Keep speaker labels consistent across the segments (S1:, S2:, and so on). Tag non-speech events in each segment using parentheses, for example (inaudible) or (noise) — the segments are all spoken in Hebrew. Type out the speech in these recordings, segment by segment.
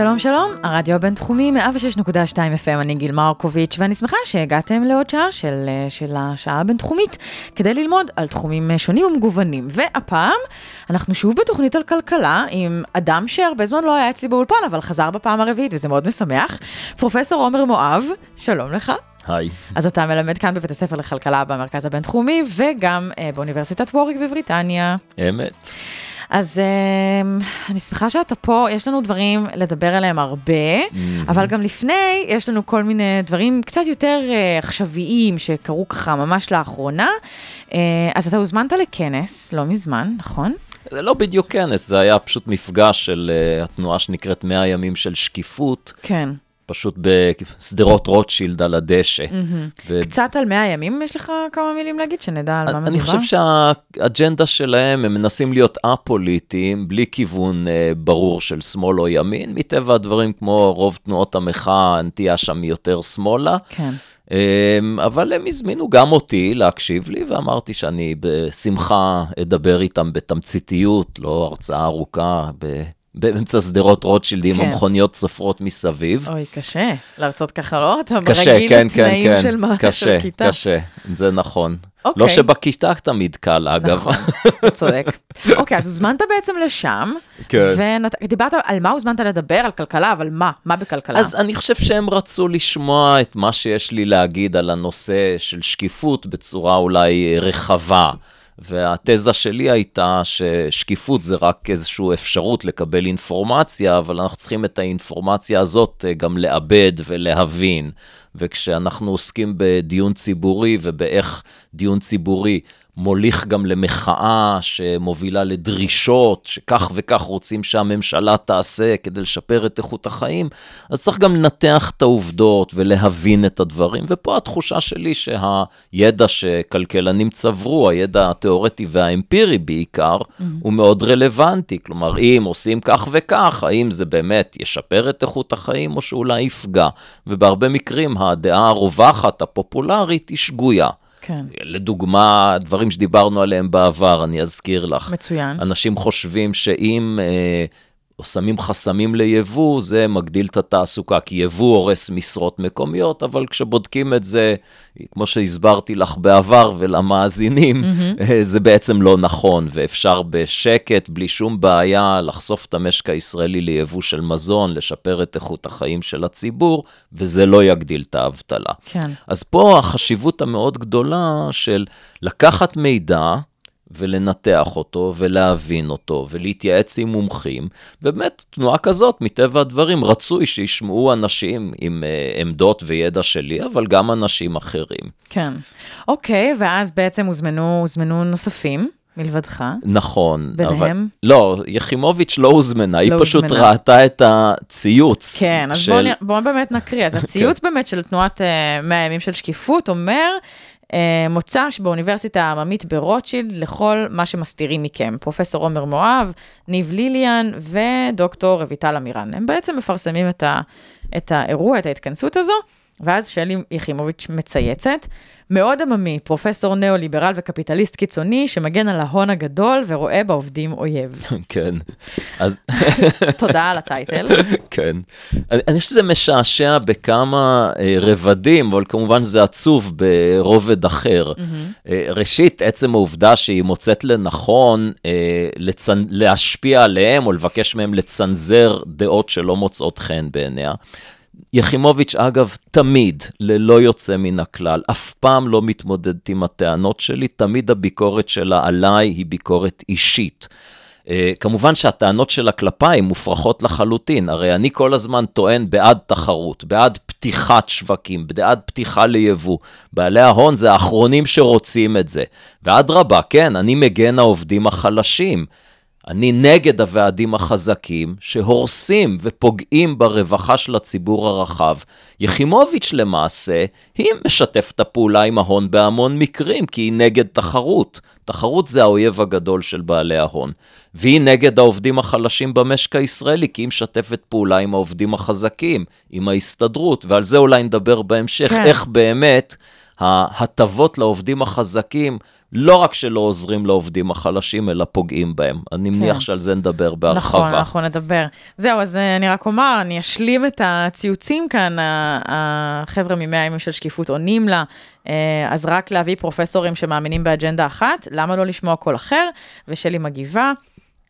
S1: שלום שלום, הרדיו הבינתחומי 106.2 FM, אני גיל מרקוביץ', ואני שמחה שהגעתם לעוד שעה של, אה, של השעה הבינתחומית, כדי ללמוד על תחומים אה, שונים ומגוונים. והפעם, אנחנו שוב בתוכנית על כלכלה, עם אדם שהרבה זמן לא היה אצלי באולפן, אבל חזר בפעם הרביעית, וזה מאוד משמח, פרופסור עומר מואב, שלום לך.
S2: היי.
S1: אז אתה מלמד כאן בבית הספר לכלכלה במרכז הבינתחומי, וגם אה, באוניברסיטת ווריק בבריטניה.
S2: אמת.
S1: אז אה, אני שמחה שאתה פה, יש לנו דברים לדבר עליהם הרבה, אבל גם לפני, יש לנו כל מיני דברים קצת יותר אה, עכשוויים שקרו ככה ממש לאחרונה. אה, אז אתה הוזמנת לכנס, לא מזמן, נכון?
S2: זה לא בדיוק כנס, זה היה פשוט מפגש של uh, התנועה שנקראת 100 ימים של שקיפות,
S1: כן.
S2: פשוט בשדרות רוטשילד על הדשא. ו-
S1: קצת על 100 ימים, יש לך כמה מילים להגיד, שנדע על מה מדובר?
S2: אני חושב שהאג'נדה שלהם, הם מנסים להיות א-פוליטיים, בלי כיוון uh, ברור של שמאל או ימין. מטבע הדברים, כמו רוב תנועות המחאה, הנטייה שם יותר שמאלה.
S1: כן.
S2: אמ, אבל הם הזמינו גם אותי להקשיב לי, ואמרתי שאני בשמחה אדבר איתם בתמציתיות, לא הרצאה ארוכה, באמצע שדרות רוטשילד עם
S1: כן.
S2: המכוניות סופרות מסביב.
S1: אוי, קשה. להרצות ככה, לא? אתה
S2: קשה, כן, כן,
S1: לתנאים
S2: כן,
S1: של מה-
S2: קשה,
S1: של כיתה.
S2: קשה, זה נכון.
S1: אוקיי.
S2: לא שבכיתה תמיד קל, אגב.
S1: נכון, אתה צודק. אוקיי, אז הוזמנת בעצם לשם,
S2: כן.
S1: ודיברת על מה הוזמנת לדבר, על כלכלה, אבל מה? מה בכלכלה?
S2: אז אני חושב שהם רצו לשמוע את מה שיש לי להגיד על הנושא של שקיפות בצורה אולי רחבה. והתזה שלי הייתה ששקיפות זה רק איזושהי אפשרות לקבל אינפורמציה, אבל אנחנו צריכים את האינפורמציה הזאת אה, גם לעבד ולהבין. וכשאנחנו עוסקים בדיון ציבורי ובאיך דיון ציבורי מוליך גם למחאה שמובילה לדרישות, שכך וכך רוצים שהממשלה תעשה כדי לשפר את איכות החיים, אז צריך גם לנתח את העובדות ולהבין את הדברים. ופה התחושה שלי שהידע שכלכלנים צברו, הידע התיאורטי והאמפירי בעיקר, mm-hmm. הוא מאוד רלוונטי. כלומר, אם עושים כך וכך, האם זה באמת ישפר את איכות החיים או שאולי יפגע? ובהרבה מקרים הדעה הרווחת, הפופולרית, היא שגויה.
S1: כן,
S2: לדוגמה, דברים שדיברנו עליהם בעבר, אני אזכיר לך.
S1: מצוין.
S2: אנשים חושבים שאם אה, שמים חסמים ליבוא, זה מגדיל את התעסוקה, כי יבוא הורס משרות מקומיות, אבל כשבודקים את זה, כמו שהסברתי לך בעבר ולמאזינים, אה, זה בעצם לא נכון, ואפשר בשקט, בלי שום בעיה, לחשוף את המשק הישראלי ליבוא של מזון, לשפר את איכות החיים של הציבור, וזה לא יגדיל את האבטלה.
S1: כן.
S2: אז פה החשיבות המאוד גדולה של לקחת מידע ולנתח אותו ולהבין אותו ולהתייעץ עם מומחים. באמת, תנועה כזאת, מטבע הדברים, רצוי שישמעו אנשים עם uh, עמדות וידע שלי, אבל גם אנשים אחרים.
S1: כן. אוקיי, ואז בעצם הוזמנו, הוזמנו נוספים מלבדך.
S2: נכון. אבל...
S1: ביניהם?
S2: לא, יחימוביץ' לא הוזמנה, היא
S1: לא
S2: פשוט
S1: הוזמנה.
S2: ראתה את הציוץ.
S1: כן, אז
S2: של...
S1: בואו. בוא באמת נקריא. אז (laughs) הציוץ באמת של תנועת uh, 100 ימים של שקיפות אומר, uh, מוצ"ש באוניברסיטה העממית ברוטשילד לכל מה שמסתירים מכם. פרופסור עומר מואב, ניב ליליאן ודוקטור רויטל אמירן. הם בעצם מפרסמים את, ה... את האירוע, את ההתכנסות הזו, ואז שלי יחימוביץ' מצייצת. מאוד עממי, פרופסור ניאו-ליברל וקפיטליסט קיצוני שמגן על ההון הגדול ורואה בעובדים אויב. (laughs)
S2: כן. אז... (laughs)
S1: תודה על הטייטל. (laughs)
S2: כן. אני אני חושב שזה משעשע בכמה אה, רבדים, אבל כמובן זה עצוב ברובד אחר. אה, ראשית, עצם העובדה שהיא מוצאת לנכון אה. להשפיע עליהם או לבקש מהם לצנזר דעות שלא מוצאות חן בעיניה. יחימוביץ', אגב, תמיד, ללא יוצא מן הכלל, אף פעם לא מתמודדת עם הטענות שלי, תמיד הביקורת שלה עליי היא ביקורת אישית. Uh, כמובן שהטענות שלה כלפיי מופרכות לחלוטין, הרי אני כל הזמן טוען בעד תחרות, בעד פתיחת שווקים, בעד פתיחה ליבוא. בעלי ההון זה האחרונים שרוצים את זה. ואדרבה, כן, אני מגן העובדים החלשים. אני נגד הוועדים החזקים שהורסים ופוגעים ברווחה של הציבור הרחב. יחימוביץ' למעשה, היא משתפת הפעולה עם ההון בהמון מקרים, כי היא נגד תחרות. תחרות זה האויב הגדול של בעלי ההון. והיא נגד העובדים החלשים במשק הישראלי, כי היא משתפת פעולה עם העובדים החזקים, עם ההסתדרות, ועל זה אולי נדבר בהמשך,
S1: כן.
S2: איך באמת ההטבות לעובדים החזקים, לא רק שלא עוזרים לעובדים החלשים, אלא פוגעים בהם. אני מניח
S1: כן.
S2: שעל זה נדבר בהרחבה.
S1: נכון, אנחנו נדבר. זהו, אז אה, אני רק אומר, אני אשלים את הציוצים כאן, החבר'ה ממאה ימים של שקיפות עונים לה, אה, אז רק להביא פרופסורים שמאמינים באג'נדה אחת, למה לא לשמוע קול אחר? ושלי מגיבה.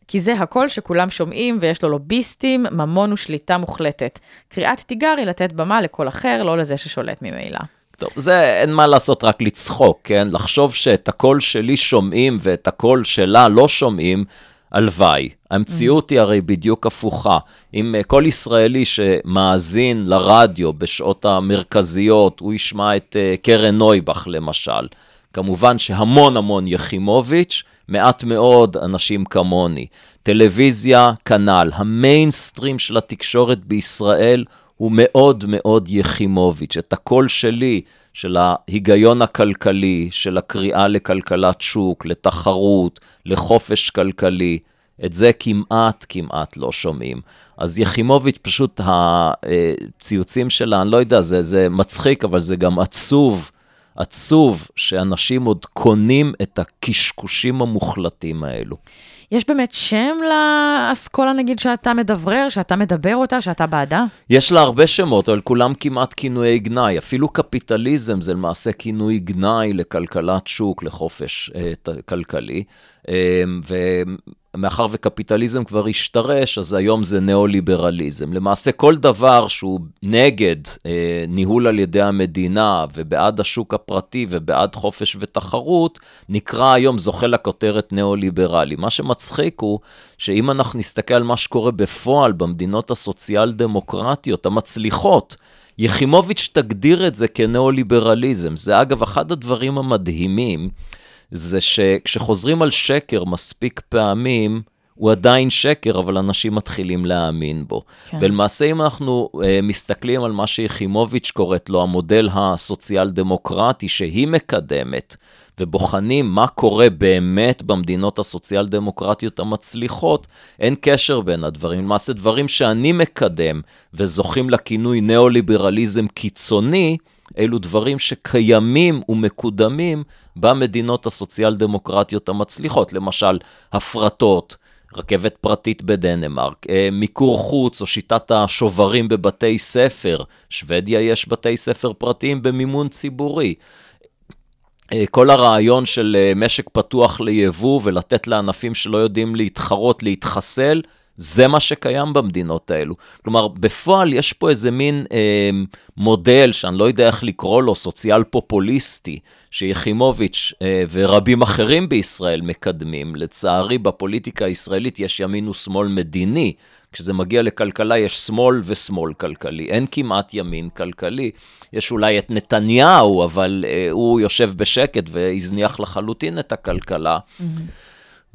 S1: כי זה הקול שכולם שומעים ויש לו לוביסטים, ממון ושליטה מוחלטת. קריאת תיגר היא לתת במה לקול אחר, לא לזה ששולט ממילא.
S2: טוב, זה אין מה לעשות, רק לצחוק, כן? לחשוב שאת הקול שלי שומעים ואת הקול שלה לא שומעים, הלוואי. המציאות היא הרי בדיוק הפוכה. אם אה, כל ישראלי שמאזין לרדיו בשעות המרכזיות, הוא ישמע את אה, קרן נויבך למשל. כמובן שהמון המון יחימוביץ', מעט מאוד אנשים כמוני. טלוויזיה, כנ"ל. המיינסטרים של התקשורת בישראל הוא מאוד מאוד יחימוביץ'. את הקול שלי, של ההיגיון הכלכלי, של הקריאה לכלכלת שוק, לתחרות, לחופש כלכלי, את זה כמעט כמעט לא שומעים. אז יחימוביץ', פשוט הציוצים שלה, אני לא יודע, זה, זה מצחיק, אבל זה גם עצוב, עצוב שאנשים עוד קונים את הקשקושים המוחלטים האלו.
S1: יש באמת שם לאסכולה, נגיד, שאתה מדברר, שאתה מדבר אותה, שאתה בעדה?
S2: יש לה הרבה שמות, אבל כולם כמעט כינויי גנאי. אפילו קפיטליזם זה למעשה כינוי גנאי לכלכלת שוק, לחופש אה, ת- כלכלי. אה, ומאחר וקפיטליזם כבר השתרש, אז היום זה ניאו-ליברליזם. למעשה כל דבר שהוא נגד אה, ניהול על ידי המדינה ובעד השוק הפרטי ובעד חופש ותחרות, נקרא היום זוכה לכותרת ניאו-ליברלי. מה שמצחיק הוא שאם אנחנו נסתכל על מה שקורה בפועל במדינות הסוציאל-דמוקרטיות המצליחות, יחימוביץ' תגדיר את זה כניאו-ליברליזם. זה אגב אחד הדברים המדהימים, זה שכשחוזרים על שקר מספיק פעמים, הוא עדיין שקר, אבל אנשים מתחילים להאמין בו.
S1: כן.
S2: ולמעשה, אם אנחנו uh, מסתכלים על מה שיחימוביץ' קוראת לו, המודל הסוציאל-דמוקרטי שהיא מקדמת, ובוחנים מה קורה באמת במדינות הסוציאל-דמוקרטיות המצליחות, אין קשר בין הדברים. למעשה, דברים שאני מקדם וזוכים לכינוי ניאו-ליברליזם קיצוני, אלו דברים שקיימים ומקודמים במדינות הסוציאל-דמוקרטיות המצליחות. למשל, הפרטות, רכבת פרטית בדנמרק, אה, מיקור חוץ או שיטת השוברים בבתי ספר, שוודיה יש בתי ספר פרטיים במימון ציבורי. אה, כל הרעיון של אה, משק פתוח ליבוא ולתת לענפים שלא יודעים להתחרות, להתחסל, זה מה שקיים במדינות האלו. כלומר, בפועל יש פה איזה מין אה, מודל, שאני לא יודע איך לקרוא לו, סוציאל פופוליסטי, שיחימוביץ' אה, ורבים אחרים בישראל מקדמים. לצערי, בפוליטיקה הישראלית יש ימין ושמאל מדיני. כשזה מגיע לכלכלה, יש שמאל ושמאל כלכלי. אין כמעט ימין כלכלי. יש אולי את נתניהו, אבל אה, הוא יושב בשקט והזניח לחלוטין את הכלכלה.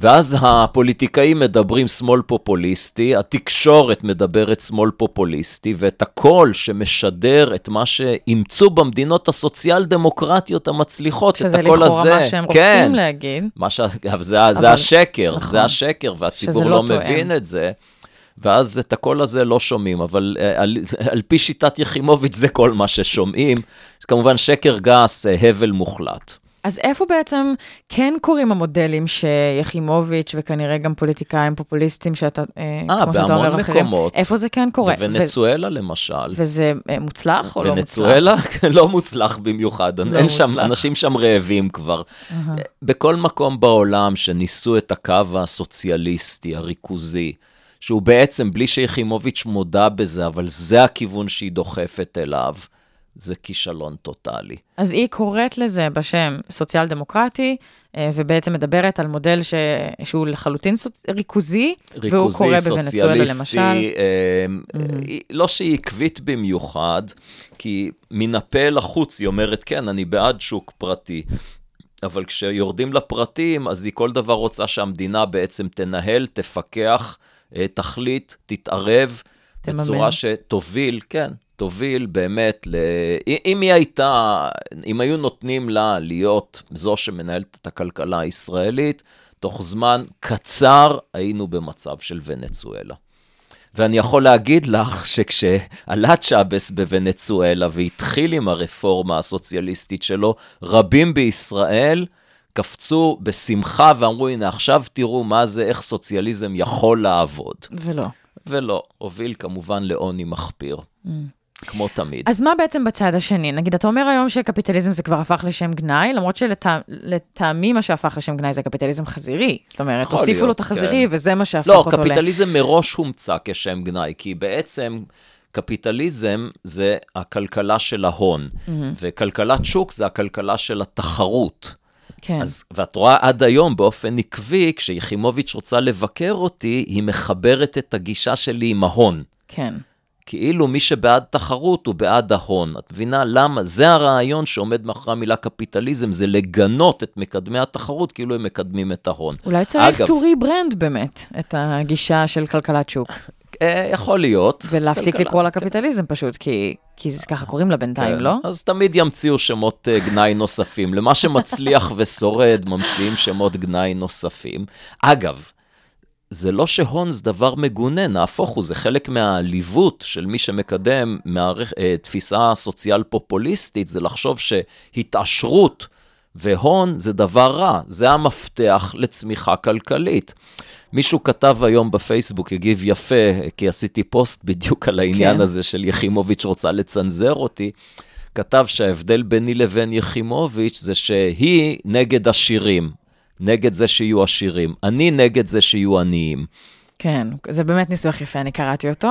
S2: ואז הפוליטיקאים מדברים שמאל פופוליסטי, התקשורת מדברת שמאל פופוליסטי, ואת הקול שמשדר את מה שאימצו במדינות הסוציאל-דמוקרטיות המצליחות, את
S1: שזה
S2: הקול
S1: לכאורה
S2: הזה.
S1: מה שהם
S2: כן,
S1: רוצים להגיד.
S2: מה ש... אבל זה, זה
S1: אבל-
S2: השקר,
S1: נכון.
S2: זה השקר, והציבור
S1: שזה
S2: לא,
S1: לא.
S2: מבין את זה. ואז את הקול הזה לא שומעים, אבל אה, על, על פי שיטת יחימוביץ' זה כל מה ששומעים. כמובן שקר גס, אה, הבל מוחלט.
S1: אז איפה בעצם כן קורים המודלים שיחימוביץ' וכנראה גם פוליטיקאים פופוליסטים שאתה, אה, כמו שאתה אומר אחרים,
S2: מקומות.
S1: איפה זה כן קורה?
S2: בוונצואלה למשל.
S1: ו- וזה אה, מוצלח או לא מוצלח?
S2: ונצואלה (laughs) לא מוצלח במיוחד,
S1: לא
S2: אין שם,
S1: מוצלח.
S2: אנשים שם רעבים כבר. בכל מקום בעולם שניסו את הקו הסוציאליסטי, הריכוזי, שהוא בעצם, בלי שיחימוביץ' מודה בזה, אבל זה הכיוון שהיא דוחפת אליו, זה כישלון טוטאלי.
S1: אז היא קוראת לזה בשם סוציאל דמוקרטי, אה, ובעצם מדברת על מודל ש... שהוא לחלוטין סוצ... ריכוזי, והוא קורא
S2: ריכוזי,
S1: בוונצואלה
S2: סוציאליסטי,
S1: למשל.
S2: אה, היא- לא שהיא עקבית במיוחד, כי מן הפה לחוץ היא אומרת, כן, אני בעד שוק פרטי. אבל כשיורדים לפרטים, אז היא כל דבר רוצה שהמדינה בעצם תנהל, תפקח, אה, תחליט, תתערב,
S1: תממן.
S2: בצורה שתוביל, כן, תוביל באמת, ל... אם היא הייתה, אם היו נותנים לה להיות זו שמנהלת את הכלכלה הישראלית, תוך זמן קצר היינו במצב של ונצואלה. ואני יכול להגיד לך שכשעלה צ'אבס בוונצואלה והתחיל עם הרפורמה הסוציאליסטית שלו, רבים בישראל קפצו בשמחה ואמרו, הנה עכשיו תראו מה זה, איך סוציאליזם יכול לעבוד.
S1: ולא.
S2: ולא, הוביל כמובן לעוני מחפיר, כמו תמיד.
S1: אז מה בעצם בצד השני? נגיד, אתה אומר היום שקפיטליזם זה כבר הפך לשם גנאי, למרות שלטעמי מה שהפך לשם גנאי זה קפיטליזם חזירי. זאת אומרת, הוסיפו לו את החזירי,
S2: כן.
S1: וזה מה שהפך
S2: לא,
S1: אותו ל...
S2: קפיטליזם מראש הומצא כשם גנאי, כי בעצם קפיטליזם זה הכלכלה של ההון, וכלכלת שוק זה הכלכלה של התחרות.
S1: כן.
S2: אז, ואת רואה עד היום באופן עקבי, כשיחימוביץ' רוצה לבקר אותי, היא מחברת את הגישה שלי עם ההון.
S1: כן.
S2: כאילו מי שבעד תחרות הוא בעד ההון. את מבינה למה? זה הרעיון שעומד מאחורי המילה קפיטליזם, זה לגנות את מקדמי התחרות כאילו הם מקדמים את ההון.
S1: אולי צריך
S2: אגב,
S1: to rebrand באמת את הגישה של כלכלת שוק,
S2: יכול להיות.
S1: ולהפסיק לקרוא לה קפיטליזם פשוט, כי, כי זה ככה קוראים לה בינתיים,
S2: כן,
S1: לא?
S2: אז תמיד ימציאו שמות אה, גנאי נוספים. למה שמצליח (laughs) ושורד, ממציאים שמות גנאי נוספים. אגב, זה לא שהון זה דבר מגונה, נהפוך הוא, זה חלק מהעליבות של מי שמקדם מערכ... אה, תפיסה סוציאל פופוליסטית, זה לחשוב שהתעשרות והון זה דבר רע, זה המפתח לצמיחה כלכלית. מישהו כתב היום בפייסבוק, הגיב יפה, כי עשיתי פוסט בדיוק על העניין
S1: כן.
S2: הזה של יחימוביץ' רוצה לצנזר אותי. כתב שההבדל ביני לבין יחימוביץ' זה שהיא נגד עשירים, נגד זה שיהיו עשירים. אני נגד זה שיהיו עניים.
S1: כן, זה באמת ניסוח יפה, אני קראתי אותו.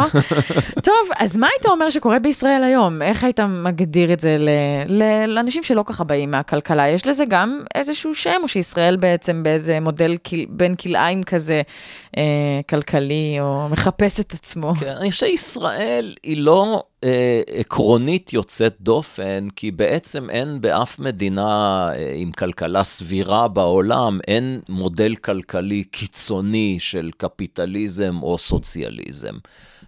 S1: טוב, אז מה היית אומר שקורה בישראל היום? איך היית מגדיר את זה ל- ל- לאנשים שלא ככה באים מהכלכלה? יש לזה גם איזשהו שם, או שישראל בעצם באיזה מודל קיל- בין כלאיים כזה אה, כלכלי, או מחפש את עצמו?
S2: כן, אני חושב שישראל היא לא אה, עקרונית יוצאת דופן, כי בעצם אין באף מדינה אה, עם כלכלה סבירה בעולם, אין מודל כלכלי קיצוני של קפיטליזם או סוציאליזם.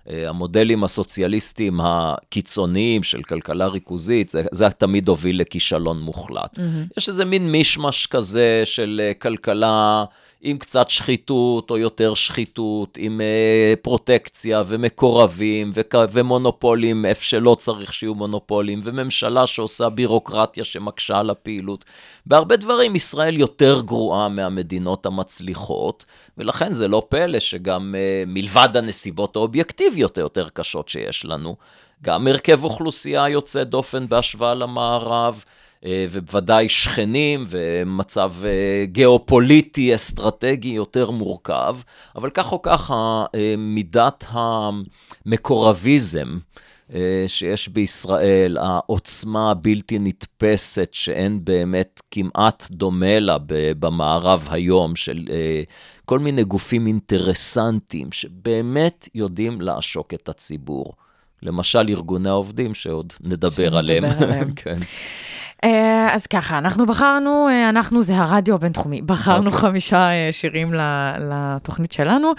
S2: אה, המודלים הסוציאליסטיים הקיצוניים של כלכלה ריכוזית, זה, זה תמיד הוביל לכישלון מוחלט. Mm-hmm. יש איזה מין מישמש כזה של אה, כלכלה עם קצת שחיתות או יותר שחיתות, עם אה, פרוטקציה ומקורבים וכ- ומונופולים איפה שלא צריך שיהיו מונופולים, וממשלה שעושה בירוקרטיה שמקשה על הפעילות. בהרבה דברים ישראל יותר גרועה מהמדינות המצליחות, ולכן זה לא פלא שגם אה, מלבד הנסיבות האובייקטיביות היותר קשות שיש לנו, גם הרכב אוכלוסייה יוצא דופן בהשוואה למערב, ובוודאי שכנים ומצב אה, גיאופוליטי, אסטרטגי יותר מורכב, אבל כך או כך, ה- אה, מידת המקורביזם אה, שיש בישראל, העוצמה הבלתי נתפסת, שאין באמת כמעט דומה לה במערב היום, של אה, כל מיני גופים אינטרסנטיים, שבאמת יודעים לעשוק את הציבור. למשל, ארגוני העובדים, שעוד נדבר עליהם.
S1: עליהם. (laughs)
S2: כן.
S1: אה, אז ככה, אנחנו בחרנו, אה, אנחנו זה הרדיו הבינתחומי, בחרנו
S2: אוקיי.
S1: חמישה אה, שירים לתוכנית שלנו,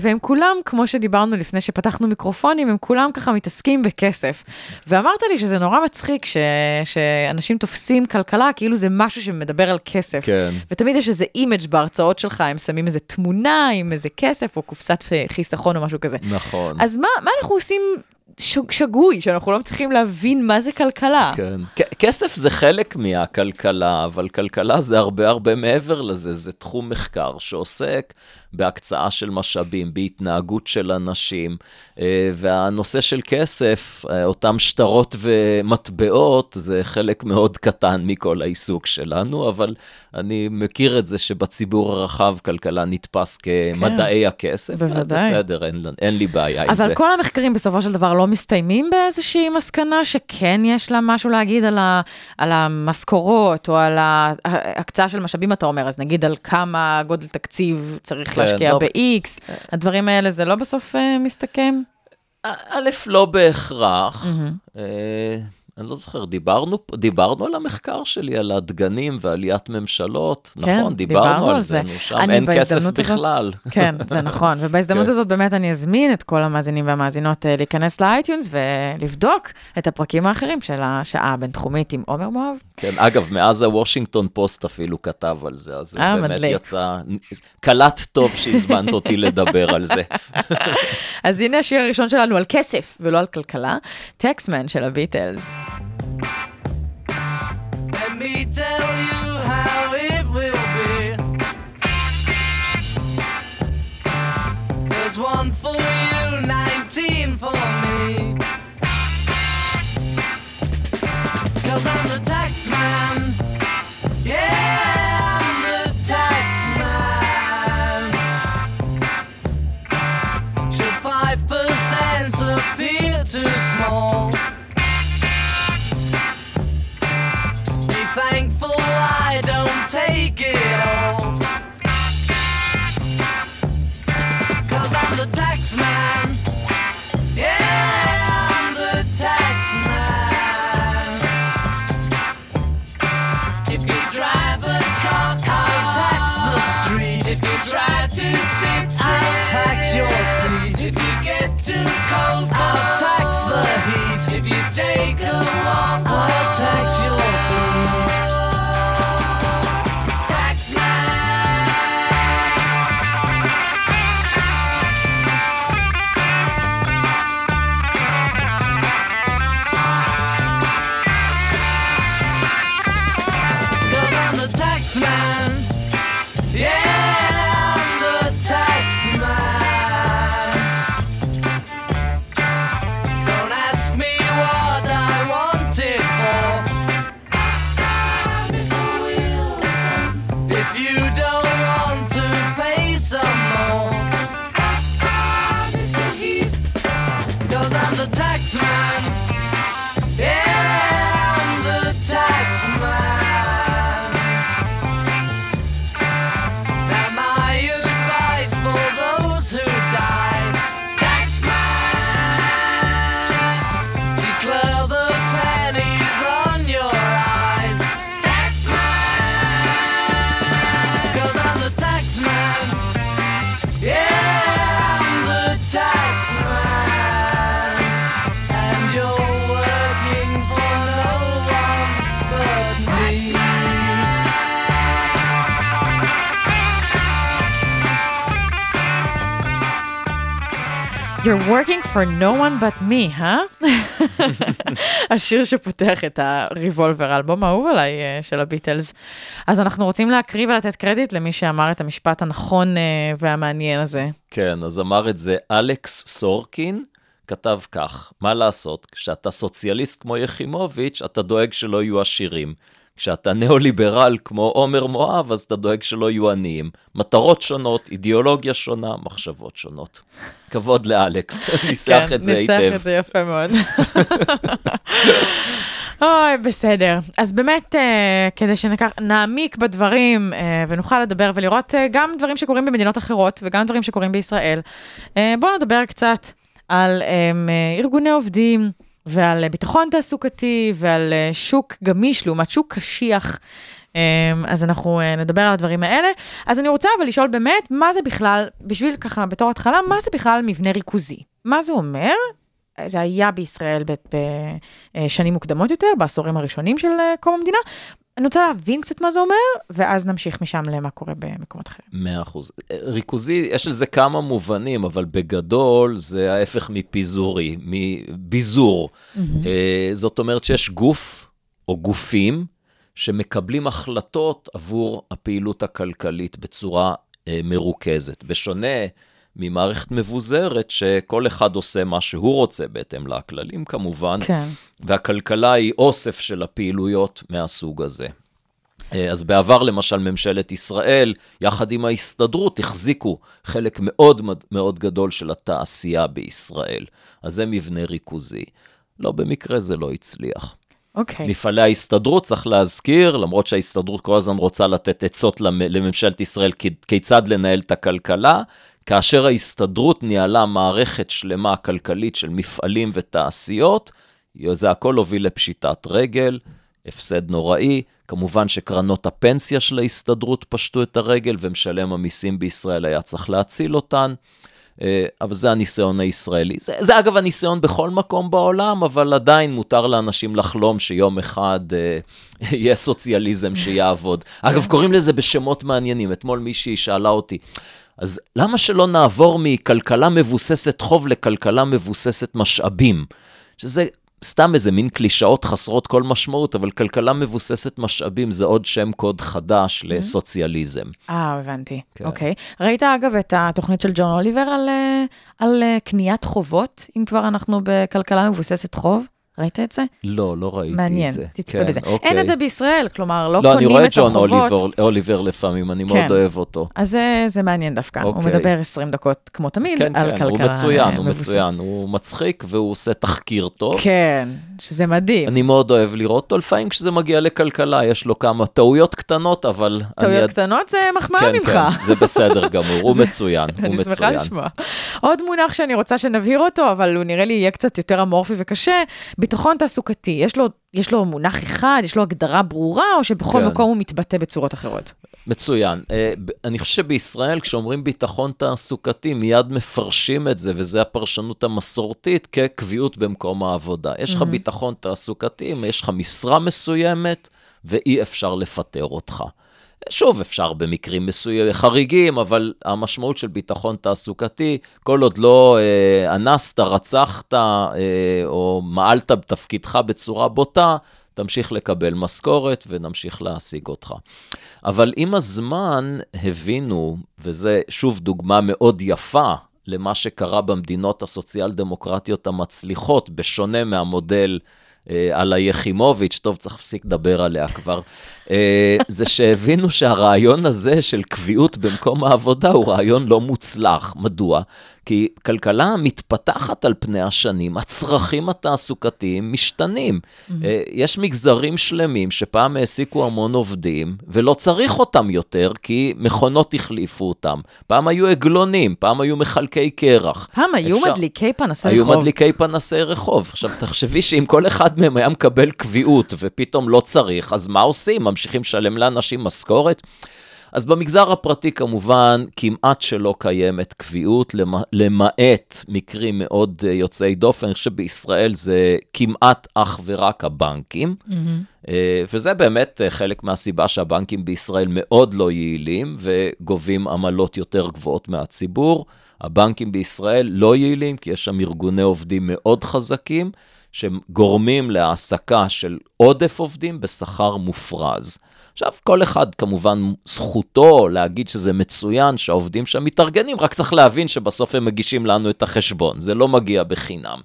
S1: והם כולם, כמו שדיברנו לפני שפתחנו מיקרופונים, הם כולם ככה מתעסקים בכסף. ואמרת לי שזה נורא מצחיק ש- שאנשים תופסים כלכלה כאילו זה משהו שמדבר על כסף.
S2: כן.
S1: ותמיד יש איזה image בהרצאות שלך, הם שמים איזה תמונה עם איזה כסף או קופסת חיסכון או משהו כזה.
S2: נכון.
S1: אז מה, מה אנחנו עושים ש- שגוי, שאנחנו לא מצליחים להבין מה זה כלכלה?
S2: כן. כ- כסף זה חלק מהכלכלה, אבל כלכלה זה הרבה הרבה מעבר לזה, זה תחום מחקר שעוסק בהקצאה של משאבים, בהתנהגות של אנשים, אה, והנושא של כסף, אה, אותם שטרות ומטבעות, זה חלק מאוד קטן מכל העיסוק שלנו, אבל אני מכיר את זה שבציבור הרחב כלכלה נתפס כמדעי הכסף.
S1: כן. בוודאי.
S2: בסדר, אין, אין לי בעיה עם זה.
S1: אבל כל המחקרים בסופו של דבר לא מסתיימים באיזושהי מסקנה שכן יש לה משהו להגיד על, ה, על המשכורות או על ההקצאה של משאבים, אתה אומר, אז נגיד על כמה גודל תקציב צריך
S2: כן,
S1: להשקיע
S2: לא-
S1: ב-X, הדברים האלה, זה לא בסוף uh, מסתכם?
S2: א', לא בהכרח. אני לא זוכר, דיברנו, דיברנו על המחקר שלי, על הדגנים ועליית ממשלות,
S1: כן,
S2: נכון, דיברנו,
S1: דיברנו
S2: על זה, שם אין כסף
S1: הזאת-
S2: בכלל.
S1: כן, זה נכון. ובהזדמנות
S2: כן.
S1: הזאת באמת אני אזמין את כל המאזינים והמאזינות אה, להיכנס ל iTunes ולבדוק את הפרקים האחרים של השעה הבינתחומית עם עומר מואב.
S2: כן, אגב, מאז הוושינגטון פוסט אפילו כתב על זה, אז זה
S1: אה,
S2: באמת
S1: מדליק.
S2: יצא, קלט טוב שהזמנת אותי לדבר על זה. (laughs)
S1: אז הנה השיר הראשון שלנו על כסף ולא על כלכלה, Taxman של הביטלס.
S3: Thank you You're working for no one but me,
S1: אה? (laughs) השיר שפותח את הריבולבר, האלבום האהוב עליי אה, של הביטלס. אז אנחנו רוצים להקריא ולתת קרדיט למי שאמר את המשפט הנכון אה, והמעניין הזה.
S2: כן, אז אמר את זה אלכס סורקין, כתב כך, מה לעשות, כשאתה סוציאליסט כמו יחימוביץ', אתה דואג שלא יהיו עשירים. כשאתה ניאו-ליברל כמו עומר מואב, אז אתה דואג שלא יהיו עניים. מטרות שונות, אידיאולוגיה שונה, מחשבות שונות. כבוד לאלכס, (laughs) ניסח את זה
S1: כן, ניסח
S2: היטב.
S1: את זה יפה מאוד. אוי, בסדר. אז באמת, אה, כדי שנעמיק בדברים אה, ונוכל לדבר ולראות אה, גם דברים שקורים במדינות אחרות וגם דברים שקורים בישראל, אה, בואו נדבר קצת על אה, ארגוני עובדים ועל אה, ביטחון תעסוקתי ועל אה, שוק גמיש לעומת שוק קשיח. אה, אז אנחנו אה, נדבר על הדברים האלה. אז אני רוצה אבל לשאול באמת, מה זה בכלל, בשביל ככה בתור התחלה, מה זה בכלל מבנה ריכוזי? מה זה אומר? זה היה בישראל בשנים מוקדמות יותר, בעשורים הראשונים של קום המדינה. אני רוצה להבין קצת מה זה אומר, ואז נמשיך משם למה קורה במקומות אחרים.
S2: מאה אחוז. ריכוזי, יש לזה כמה מובנים, אבל בגדול זה ההפך מפיזורי, מביזור. אה, זאת אומרת שיש גוף או גופים שמקבלים החלטות עבור הפעילות הכלכלית בצורה אה, מרוכזת. בשונה ממערכת מבוזרת, שכל אחד עושה מה שהוא רוצה בהתאם לכללים כמובן,
S1: כן.
S2: והכלכלה היא אוסף של הפעילויות מהסוג הזה. אה, אז בעבר, למשל, ממשלת ישראל, יחד עם ההסתדרות, החזיקו חלק מאוד מאוד גדול של התעשייה בישראל. אז זה מבנה ריכוזי. לא במקרה זה לא הצליח.
S1: אוקיי.
S2: מפעלי ההסתדרות, צריך להזכיר, למרות שההסתדרות כל הזמן רוצה לתת עצות למ- לממשלת ישראל כיצד לנהל את הכלכלה, כאשר ההסתדרות ניהלה מערכת שלמה כלכלית של מפעלים ותעשיות, זה הכל הוביל לפשיטת רגל, הפסד נוראי. כמובן שקרנות הפנסיה של ההסתדרות פשטו את הרגל, ומשלם המיסים בישראל היה צריך להציל אותן. אה, אבל זה הניסיון הישראלי. זה, זה אגב הניסיון בכל מקום בעולם, אבל עדיין מותר לאנשים לחלום שיום אחד אה, (laughs) יהיה סוציאליזם שיעבוד. אגב, קוראים לזה בשמות מעניינים. אתמול מישהי שאלה אותי, אז למה שלא נעבור מכלכלה מבוססת חוב לכלכלה מבוססת משאבים? שזה סתם איזה מין קלישאות חסרות כל משמעות, אבל כלכלה מבוססת משאבים זה עוד שם קוד חדש לסוציאליזם.
S1: אה, הבנתי.
S2: כן.
S1: אוקיי. ראית אגב את התוכנית של ג'ון אוליבר על, אה, על אה, קניית חובות, אם כבר אנחנו בכלכלה מבוססת חוב? ראית את זה?
S2: לא, לא ראיתי
S1: מעניין,
S2: את זה.
S1: תצפה
S2: כן,
S1: בזה.
S2: אוקיי.
S1: אין את זה בישראל, כלומר, לא,
S2: לא, אני
S1: קונים
S2: רואה
S1: את
S2: את ג'ון
S1: החובות.
S2: אוליבר, אוליבר לפעמים, אני מאוד
S1: כן.
S2: אוהב אותו.
S1: אז זה, זה מעניין דווקא, הוא
S2: אוקיי.
S1: מדבר 20 דקות, כמו תמיד,
S2: כן,
S1: על
S2: כן,
S1: כלכלה
S2: הוא מצוין, הוא
S1: מבוססת.
S2: מצוין, הוא מצחיק והוא עושה תחקיר טוב.
S1: כן, שזה מדהים.
S2: אני מאוד אוהב לראות אותו, לפעמים כשזה מגיע לכלכלה, יש לו כמה טעויות קטנות, אבל... אני
S1: טעויות
S2: עד-
S1: קטנות זה מחמאה
S2: כן,
S1: ממך.
S2: כן, זה בסדר גמור, הוא (laughs) מצוין, הוא
S1: אני שמחה
S2: מצוין.
S1: לשמוע. עוד מונח שאני רוצה שנבהיר אותו, אבל הוא נראה לי יהיה קצת יותר אמורפי וקשה, ביטחון תעסוקתי. יש לו, יש לו מונח אחד, יש לו הגדרה ברורה, או שבכל
S2: כן.
S1: מקום הוא מתבטא בצורות אחרות?
S2: מצוין. אה, אני חושב שבישראל, כשאומרים ביטחון תעסוקתי, מיד מפרשים את זה, וזו הפרשנות המסורתית, כקביעות במקום העבודה. יש לך ביטחון תעסוקתי, יש לך משרה מסוימת, ואי אפשר לפטר אותך. שוב, אפשר במקרים מסוימים, חריגים, אבל המשמעות של ביטחון תעסוקתי, כל עוד לא אה, אנסת, רצחת אה, או מעלת בתפקידך בצורה בוטה, תמשיך לקבל משכורת ונמשיך להעסיק אותך. אבל עם הזמן הבינו, וזה שוב דוגמה מאוד יפה למה שקרה במדינות הסוציאל-דמוקרטיות המצליחות, בשונה מהמודל אה, על היחימוביץ', טוב, צריך להפסיק לדבר עליה כבר, זה שהבינו שהרעיון הזה של קביעות במקום העבודה הוא רעיון לא מוצלח. מדוע? כי כלכלה מתפתחת על פני השנים, הצרכים התעסוקתיים משתנים. אה, יש מגזרים שלמים שפעם העסיקו המון עובדים, ולא צריך אותם יותר, כי מכונות החליפו אותם. פעם היו עגלונים, פעם היו מחלקי קרח.
S1: פעם היו
S2: אפשר-
S1: מדליקי פנסי
S2: היו
S1: רחוב.
S2: מדליקי פנסי רחוב. עכשיו, תחשבי שאם כל אחד מהם היה מקבל קביעות ופתאום לא צריך, אז מה עושים? ממשיכים לשלם לאנשים משכורת? אז במגזר הפרטי כמובן כמעט שלא קיימת קביעות, למ- למעט מקרים מאוד אה, יוצאי דופן, אני חושב שבישראל זה כמעט אך ורק הבנקים, אה, וזה באמת אה, חלק מהסיבה שהבנקים בישראל מאוד לא יעילים וגובים עמלות יותר גבוהות מהציבור. הבנקים בישראל לא יעילים כי יש שם ארגוני עובדים מאוד חזקים, שגורמים להעסקה של עודף עובדים בשכר מופרז. עכשיו, כל אחד כמובן זכותו להגיד שזה מצוין שהעובדים שם מתארגנים, רק צריך להבין שבסוף הם מגישים לנו את החשבון, זה לא מגיע בחינם.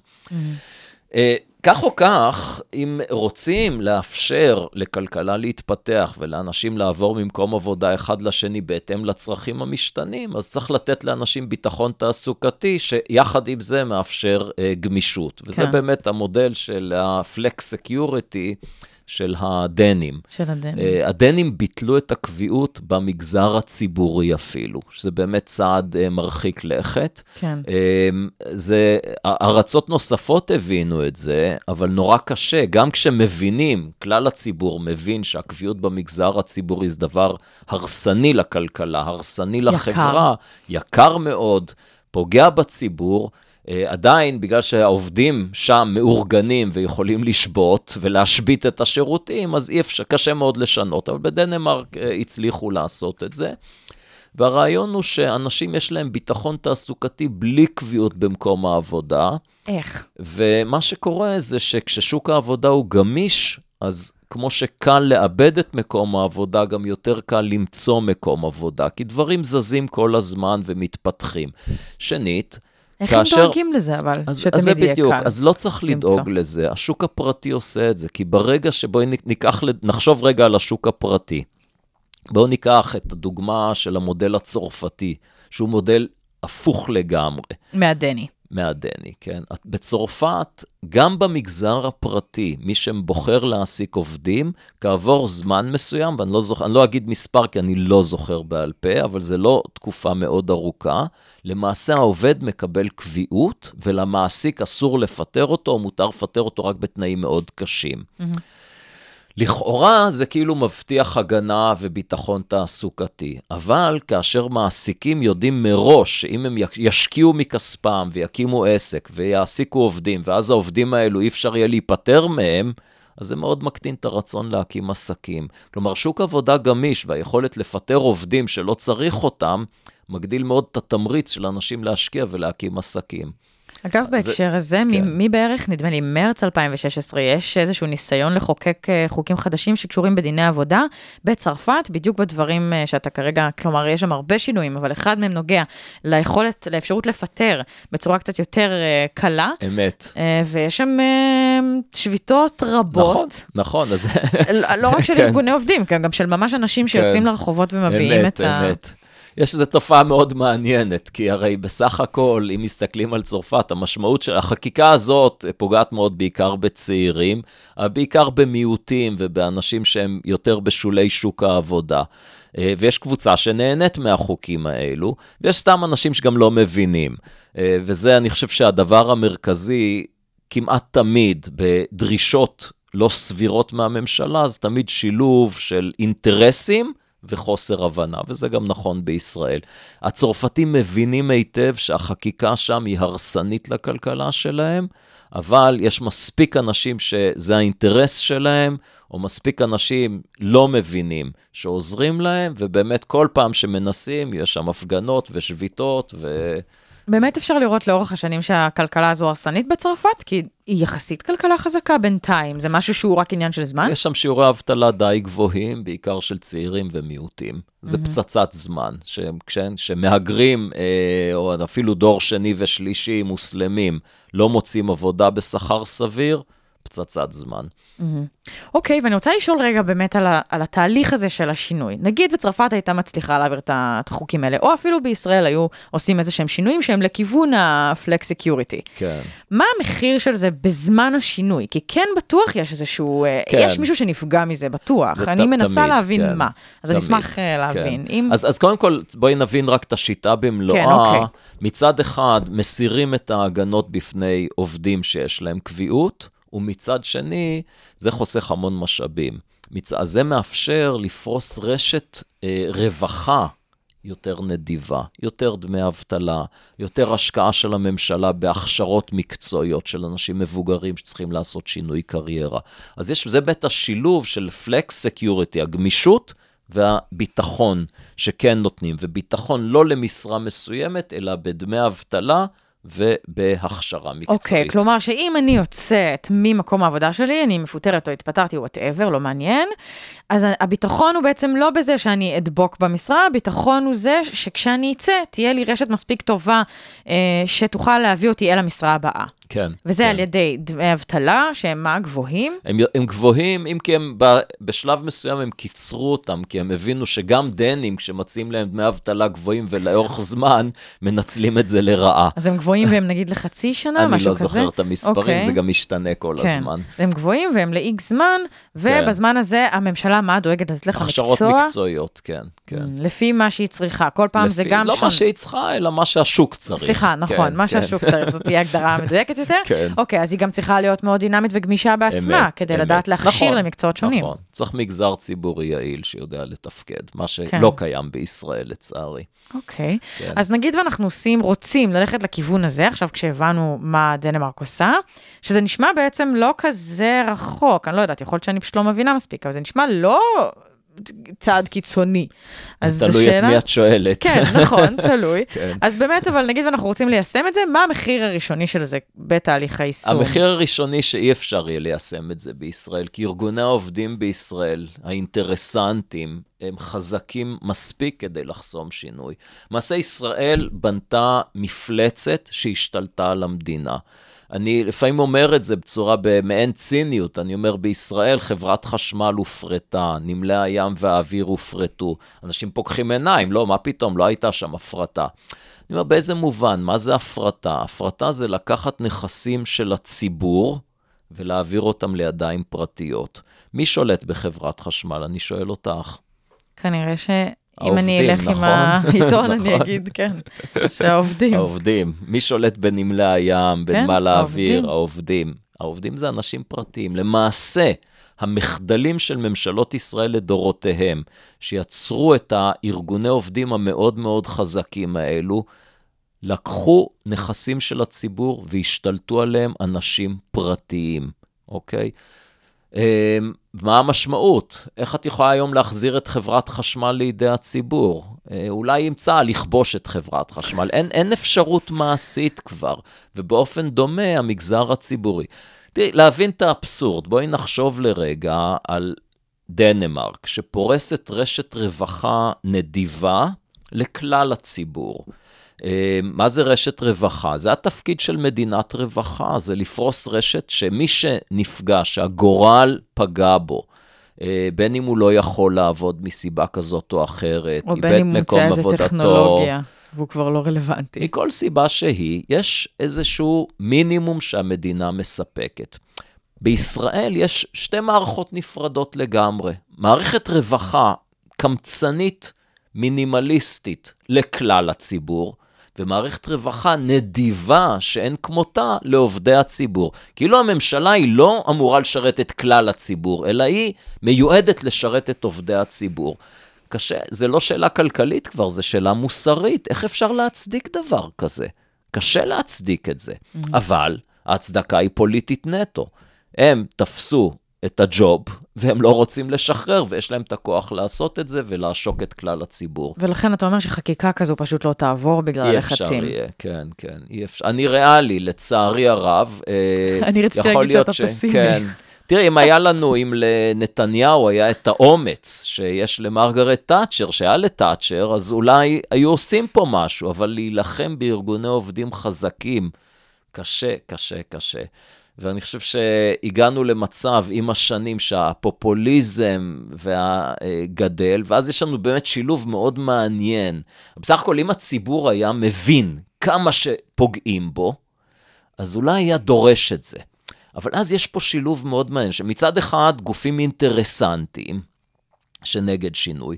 S2: אה, כך או כך, אם רוצים לאפשר לכלכלה להתפתח ולאנשים לעבור ממקום עבודה אחד לשני בהתאם לצרכים המשתנים, אז צריך לתת לאנשים ביטחון תעסוקתי, שיחד עם זה מאפשר אה, גמישות. וזה
S1: כן.
S2: באמת המודל של ה-flex security של הדנים.
S1: של הדנים.
S2: אה, הדנים ביטלו את הקביעות במגזר הציבורי אפילו, שזה באמת צעד אה, מרחיק לכת.
S1: כן.
S2: אה, זה, ארצות נוספות הבינו את זה, אבל נורא קשה, גם כשמבינים, כלל הציבור מבין שהקביעות במגזר הציבורי זה דבר הרסני לכלכלה, הרסני לחברה, יקר מאוד, פוגע בציבור. אה, עדיין, בגלל שהעובדים שם מאורגנים ויכולים לשבות ולהשבית את השירותים, אז אי אפשר, קשה מאוד לשנות, אבל בדנמרק אה, הצליחו לעשות את זה. והרעיון הוא שאנשים יש להם ביטחון תעסוקתי בלי קביעות במקום העבודה,
S1: איך?
S2: ומה שקורה זה שכששוק העבודה הוא גמיש, אז כמו שקל לאבד את מקום העבודה, גם יותר קל למצוא מקום עבודה, כי דברים זזים כל הזמן ומתפתחים. שנית,
S1: איך הם
S2: כאשר-
S1: דואגים לזה, אבל?
S2: אז, אז
S1: שתמיד
S2: זה
S1: יהיה
S2: בדיוק,
S1: קל.
S2: אז לא צריך
S1: למצוא.
S2: לדאוג לזה, השוק הפרטי עושה את זה, כי ברגע שבואי ניקח, נחשוב רגע על השוק הפרטי. בואו ניקח את הדוגמה של המודל הצרפתי, שהוא מודל הפוך לגמרי.
S1: מהדני.
S2: מהדני, כן? בצרפת, גם במגזר הפרטי, מי שבוחר להעסיק עובדים, כעבור זמן מסוים, ואני לא, זוכ... לא אגיד מספר כי אני לא זוכר בעל פה, אבל זה לא תקופה מאוד ארוכה, למעשה העובד מקבל קביעות, ולמעסיק אסור לפטר אותו, או מותר לפטר אותו רק בתנאים מאוד קשים. לכאורה זה כאילו מבטיח הגנה וביטחון תעסוקתי, אבל כאשר מעסיקים יודעים מראש שאם הם ישקיעו מכספם ויקימו עסק ויעסיקו עובדים, ואז העובדים האלו אי אפשר יהיה להיפטר מהם, אז זה מאוד מקטין את הרצון להקים עסקים. כלומר, שוק עבודה גמיש והיכולת לפטר עובדים שלא צריך אותם, מגדיל מאוד את התמריץ של אנשים להשקיע ולהקים עסקים.
S1: אגב, בהקשר הזה,
S2: כן.
S1: מבערך, נדמה לי, מרץ 2016, יש איזשהו ניסיון לחוקק אה, חוקים חדשים שקשורים בדיני עבודה בצרפת, בדיוק בדברים אה, שאתה כרגע, כלומר, יש שם הרבה שינויים, אבל אחד מהם נוגע ליכולת, לאפשרות לפטר בצורה קצת יותר אה, קלה,
S2: אמת.
S1: ויש שם שביתות רבות.
S2: נכון, נכון, אז...
S1: לא לא רק של
S2: כן.
S1: ארגוני עובדים, כן, גם של ממש אנשים שיוצאים לרחובות ומביעים
S2: אמת,
S1: את ה...
S2: אמת. יש איזו תופעה מאוד מעניינת, כי הרי בסך הכל, אם מסתכלים על צרפת, המשמעות של החקיקה הזאת פוגעת מאוד בעיקר בצעירים, אבל בעיקר במיעוטים ובאנשים שהם יותר בשולי שוק העבודה. אה, ויש קבוצה שנהנית מהחוקים האלו, ויש סתם אנשים שגם לא מבינים. אה, וזה, אני חושב שהדבר המרכזי, כמעט תמיד, בדרישות לא סבירות מהממשלה, זה תמיד שילוב של אינטרסים וחוסר הבנה, וזה גם נכון בישראל. הצרפתים מבינים היטב שהחקיקה שם היא הרסנית לכלכלה שלהם, אבל יש מספיק אנשים שזה האינטרס שלהם, או מספיק אנשים לא מבינים שעוזרים להם, ובאמת כל פעם שמנסים, יש שם הפגנות ושביתות, ו...
S1: באמת אפשר לראות לאורך השנים שהכלכלה הזו הרסנית בצרפת, כי היא יחסית כלכלה חזקה בינתיים, זה משהו שהוא רק עניין של זמן.
S2: יש שם שיעורי אבטלה די גבוהים, בעיקר של צעירים ומיעוטים. זה פצצת זמן, כשהם, שמהגרים, אה, או אפילו דור שני ושלישי מוסלמים, לא מוצאים עבודה בשכר סביר, פצצת זמן.
S1: אוקיי, ואני רוצה לשאול רגע באמת על, ה, על התהליך הזה של השינוי. נגיד בצרפת הייתה מצליחה להעביר את החוקים האלה, או אפילו בישראל היו עושים איזה שהם שינויים שהם לכיוון ה-flex security.
S2: כן.
S1: מה המחיר של זה בזמן השינוי? כי כן בטוח יש איזשהו, אה,
S2: כן.
S1: יש מישהו שנפגע מזה, בטוח. אני
S2: ת-
S1: מנסה
S2: תמיד,
S1: להבין
S2: כן,
S1: מה. אז אני
S2: תמיד,
S1: אשמח אה, להבין.
S2: כן.
S1: אם...
S2: אז, אז קודם כל, בואי נבין רק את השיטה במלואה.
S1: כן, אוקיי.
S2: מצד אחד, מסירים את ההגנות בפני עובדים שיש להם קביעות, ומצד שני, זה חוסך המון משאבים. מצ... אז זה מאפשר לפרוס רשת אה, רווחה יותר נדיבה, יותר דמי אבטלה, יותר השקעה של הממשלה בהכשרות מקצועיות של אנשים מבוגרים שצריכים לעשות שינוי קריירה. אז יש, זה באמת השילוב של flexicurity, הגמישות והביטחון שכן נותנים, וביטחון לא למשרה מסוימת, אלא בדמי אבטלה ובהכשרה מקצועית.
S1: אוקיי, כלומר שאם אני יוצאת ממקום העבודה שלי, אני מפוטרת או התפטרתי וואטאבר, לא מעניין, אז הביטחון הוא בעצם לא בזה שאני אדבוק במשרה, הביטחון הוא זה שכשאני אצא, תהיה לי רשת מספיק טובה אה, שתוכל להביא אותי אל המשרה הבאה.
S2: כן.
S1: וזה
S2: כן.
S1: על ידי דמי אבטלה, שהם מה גבוהים.
S2: הם, הם גבוהים, אם כי הם ב, בשלב מסוים הם קיצרו אותם, כי הם הבינו שגם דנים, כשמציעים להם דמי אבטלה גבוהים ולאורך (laughs) זמן, מנצלים את זה לרעה.
S1: אז הם גבוהים והם (laughs) נגיד לחצי שנה,
S2: אני
S1: משהו
S2: לא
S1: כזה.
S2: זוכר את המספרים,
S1: אוקיי.
S2: זה גם משתנה כל
S1: כן.
S2: הזמן.
S1: הם גבוהים והם לאיקס זמן, ובזמן הזה הממשלה, מה דואגת לתת לך
S2: הכשרות
S1: מקצוע?
S2: מקצועיות, כן, כן.
S1: לפי מה שהיא צריכה. כל פעם זה
S2: לפי-
S1: גם
S2: לא
S1: שונה.
S2: מה שהיא צריכה, אלא מה שהשוק צריך.
S1: סליחה, נכון,
S2: כן,
S1: מה
S2: כן.
S1: שהשוק צריך, זאת תהיה הגדרה (laughs) מדויקת יותר.
S2: כן.
S1: אוקיי, אז היא גם צריכה להיות מאוד דינמית וגמישה בעצמה,
S2: אמת,
S1: כדי
S2: אמת.
S1: לדעת להכשיר
S2: נכון,
S1: למקצועות שונים.
S2: נכון, צריך מגזר ציבורי יעיל שיודע לתפקד, מה
S1: כן.
S2: שלא קיים בישראל, לצערי.
S1: אוקיי,
S2: כן.
S1: אז נגיד ואנחנו עושים, רוצים ללכת לכיוון הזה, עכשיו כשהבנו מה דנמרק עושה, שזה נשמע בעצם לא כזה רחוק, אני לא יודעת, יכול להיות שאני פשוט לא מבינה מספיק, אבל זה נשמע לא צעד קיצוני. אז זו
S2: תלוי את
S1: שאלה-
S2: מי את שואלת.
S1: כן, נכון, (laughs) תלוי.
S2: כן.
S1: אז באמת, אבל נגיד ואנחנו רוצים ליישם את זה, מה המחיר הראשוני של זה בתהליך היישום?
S2: המחיר הראשוני שאי אפשר יהיה ליישם את זה בישראל, כי ארגוני העובדים בישראל, האינטרסנטים, הם חזקים מספיק כדי לחסום שינוי. למעשה ישראל בנתה מפלצת שהשתלטה על המדינה. אני לפעמים אומר את זה בצורה במעין ציניות, אני אומר בישראל חברת חשמל הופרטה, נמלי הים והאוויר הופרטו, אנשים פוקחים עיניים, לא, מה פתאום, לא הייתה שם הפרטה. אני אומר, באיזה מובן? מה זה הפרטה? הפרטה זה לקחת נכסים של הציבור ולהעביר אותם לידיים פרטיות. מי שולט בחברת חשמל? אני שואל אותך.
S1: כנראה שאם
S2: העובדים,
S1: אני אלך עם
S2: נכון?
S1: העיתון, (laughs) אני
S2: נכון.
S1: אגיד, כן, שהעובדים.
S2: העובדים. מי שולט בנמלי הים,
S1: כן,
S2: בנמל האוויר?
S1: העובדים.
S2: העובדים. העובדים זה אנשים פרטיים. למעשה, המחדלים של ממשלות ישראל לדורותיהם, שיצרו את הארגוני עובדים המאוד מאוד חזקים האלו, לקחו נכסים של הציבור והשתלטו עליהם אנשים פרטיים, אוקיי? אה, מה המשמעות? איך את יכולה היום להחזיר את חברת חשמל לידי הציבור? אה, אולי עם צה"ל לכבוש את חברת חשמל. אין, אין אפשרות מעשית כבר, ובאופן דומה המגזר הציבורי. תראי, להבין את האבסורד, בואי נחשוב לרגע על דנמרק, שפורסת רשת רווחה נדיבה לכלל הציבור. אה, מה זה רשת רווחה? זה התפקיד של מדינת רווחה, זה לפרוס רשת שמי שנפגע, שהגורל פגע בו, אה, בין אם הוא לא יכול לעבוד מסיבה כזאת או אחרת,
S1: או בין אם מוצא
S2: מקום
S1: איזה טכנולוגיה, והוא כבר לא רלוונטי.
S2: מכל סיבה שהיא, יש איזשהו מינימום שהמדינה מספקת. בישראל יש שתי מערכות נפרדות לגמרי. מערכת רווחה קמצנית, מינימליסטית לכלל הציבור, ומערכת רווחה נדיבה שאין כמותה לעובדי הציבור. כאילו הממשלה היא לא אמורה לשרת את כלל הציבור, אלא היא מיועדת לשרת את עובדי הציבור. קשה, זה לא שאלה כלכלית כבר, זו שאלה מוסרית. איך אפשר להצדיק דבר כזה? קשה להצדיק את זה. אבל ההצדקה היא פוליטית נטו. הם תפסו את הג'וב, והם לא רוצים לשחרר, ויש להם את הכוח לעשות את זה ולעשוק את כלל הציבור.
S1: ולכן אתה אומר שחקיקה כזו פשוט לא תעבור בגלל
S2: אי אפשר
S1: הלחצים.
S2: יהיה, כן, כן, אי אפשר. אני ריאלי, לצערי הרב. אה, (laughs)
S1: אני רציתי להגיד שאתה פסימי.
S2: כן. תראי, אם היה לנו, אם לנתניהו היה את האומץ שיש למרגרט תאצ'ר, שהיה לתאצ'ר, אז אולי היו עושים פה משהו, אבל להילחם בארגוני עובדים חזקים, קשה, קשה, קשה. ואני חושב שהגענו למצב עם השנים שהפופוליזם והגדל, ואז יש לנו באמת שילוב מאוד מעניין. בסך הכל, אם הציבור היה מבין כמה שפוגעים בו, אז אולי היה דורש את זה. אבל אז יש פה שילוב מאוד מעניין, שמצד אחד גופים אינטרסנטיים, שנגד שינוי,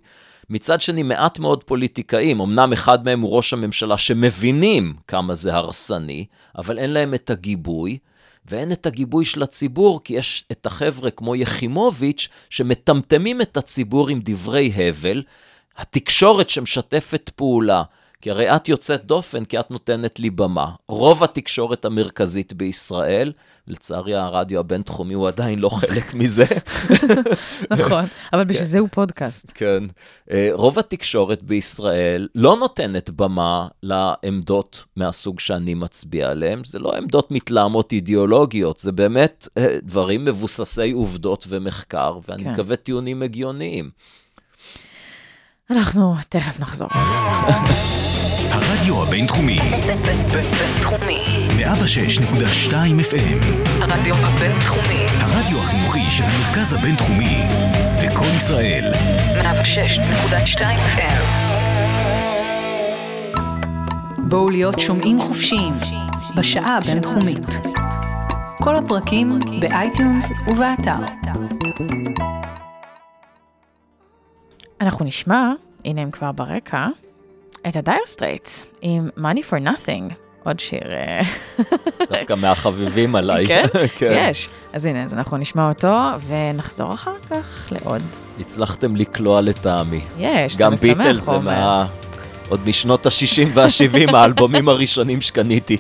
S2: מצד שני מעט מאוד פוליטיקאים, אמנם אחד מהם הוא ראש הממשלה, שמבינים כמה זה הרסני, אבל אין להם את הגיבוי, ואין את הגיבוי של הציבור, כי יש את החבר'ה כמו יחימוביץ', שמטמטמים את הציבור עם דברי הבל, התקשורת שמשתפת פעולה, כי הרי את יוצאת דופן כי את נותנת לי במה. רוב התקשורת המרכזית בישראל, לצערי הרדיו הבינתחומי הוא עדיין לא חלק (laughs) מזה,
S1: נכון, אבל בשביל זה הוא פודקאסט.
S2: כן. אה, רוב התקשורת בישראל לא נותנת במה לעמדות מהסוג שאני מצביע עליהן. זה לא עמדות מתלהמות אידיאולוגיות, זה באמת אה, דברים מבוססי עובדות ומחקר, ואני
S1: כן.
S2: מקווה טיעונים הגיוניים.
S1: אנחנו תכף נחזור.
S4: הרדיו הבינתחומי,
S5: בינתחומי.
S4: 106.2 FM,
S5: הרדיו הבינתחומי.
S4: הרדיו החינוכי של המרכז הבינתחומי, לקום ישראל,
S5: 106.2 FM.
S6: בואו להיות שומעים חופשיים בשעה הבינתחומית. כל הפרקים ב iTunes ובאתר.
S1: אנחנו נשמע, הנה הם כבר ברקע, את הדייר סטרייטס עם Money for Nothing, עוד שיר, אה,
S2: דווקא מהחביבים עליי. (laughs)
S1: כן? יש. אז הנה, אז אנחנו נשמע אותו ונחזור אחר כך לעוד.
S2: הצלחתם לקלוע לטעמי.
S1: יש, זה
S2: גם
S1: משמח,
S2: ביטלס זה. מה... עוד משנות ה-60 וה-70, האלבומים הראשונים שקניתי.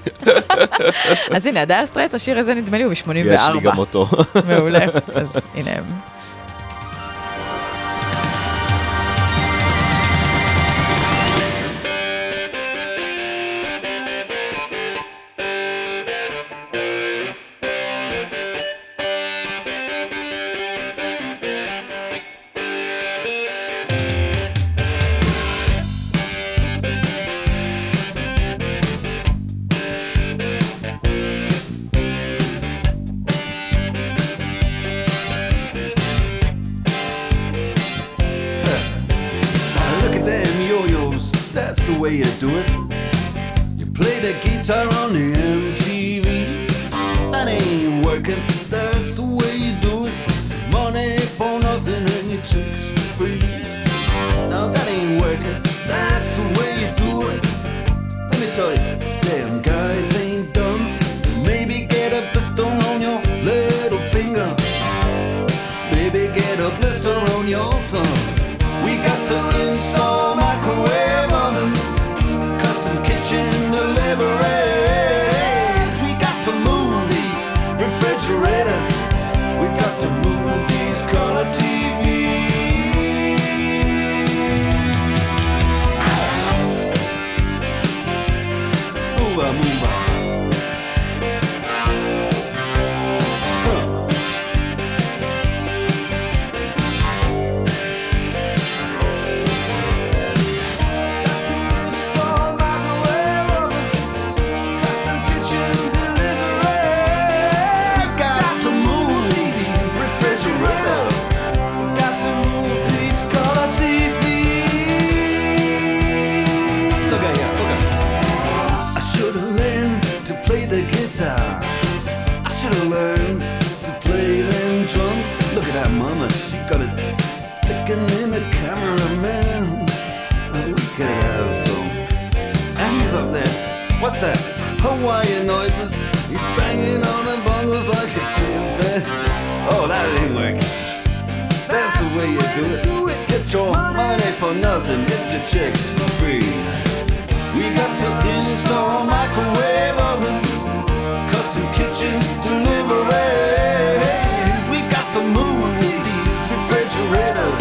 S2: (laughs)
S1: אז הנה, הדייר סטרייטס, השיר הזה נדמה לי הוא מ-84.
S2: יש לי גם אותו. (laughs)
S1: מעולה, אז הנה הם.
S7: For nothing, get your chicks for free. We got to install microwave oven, custom kitchen deliveries. We got to move these refrigerators.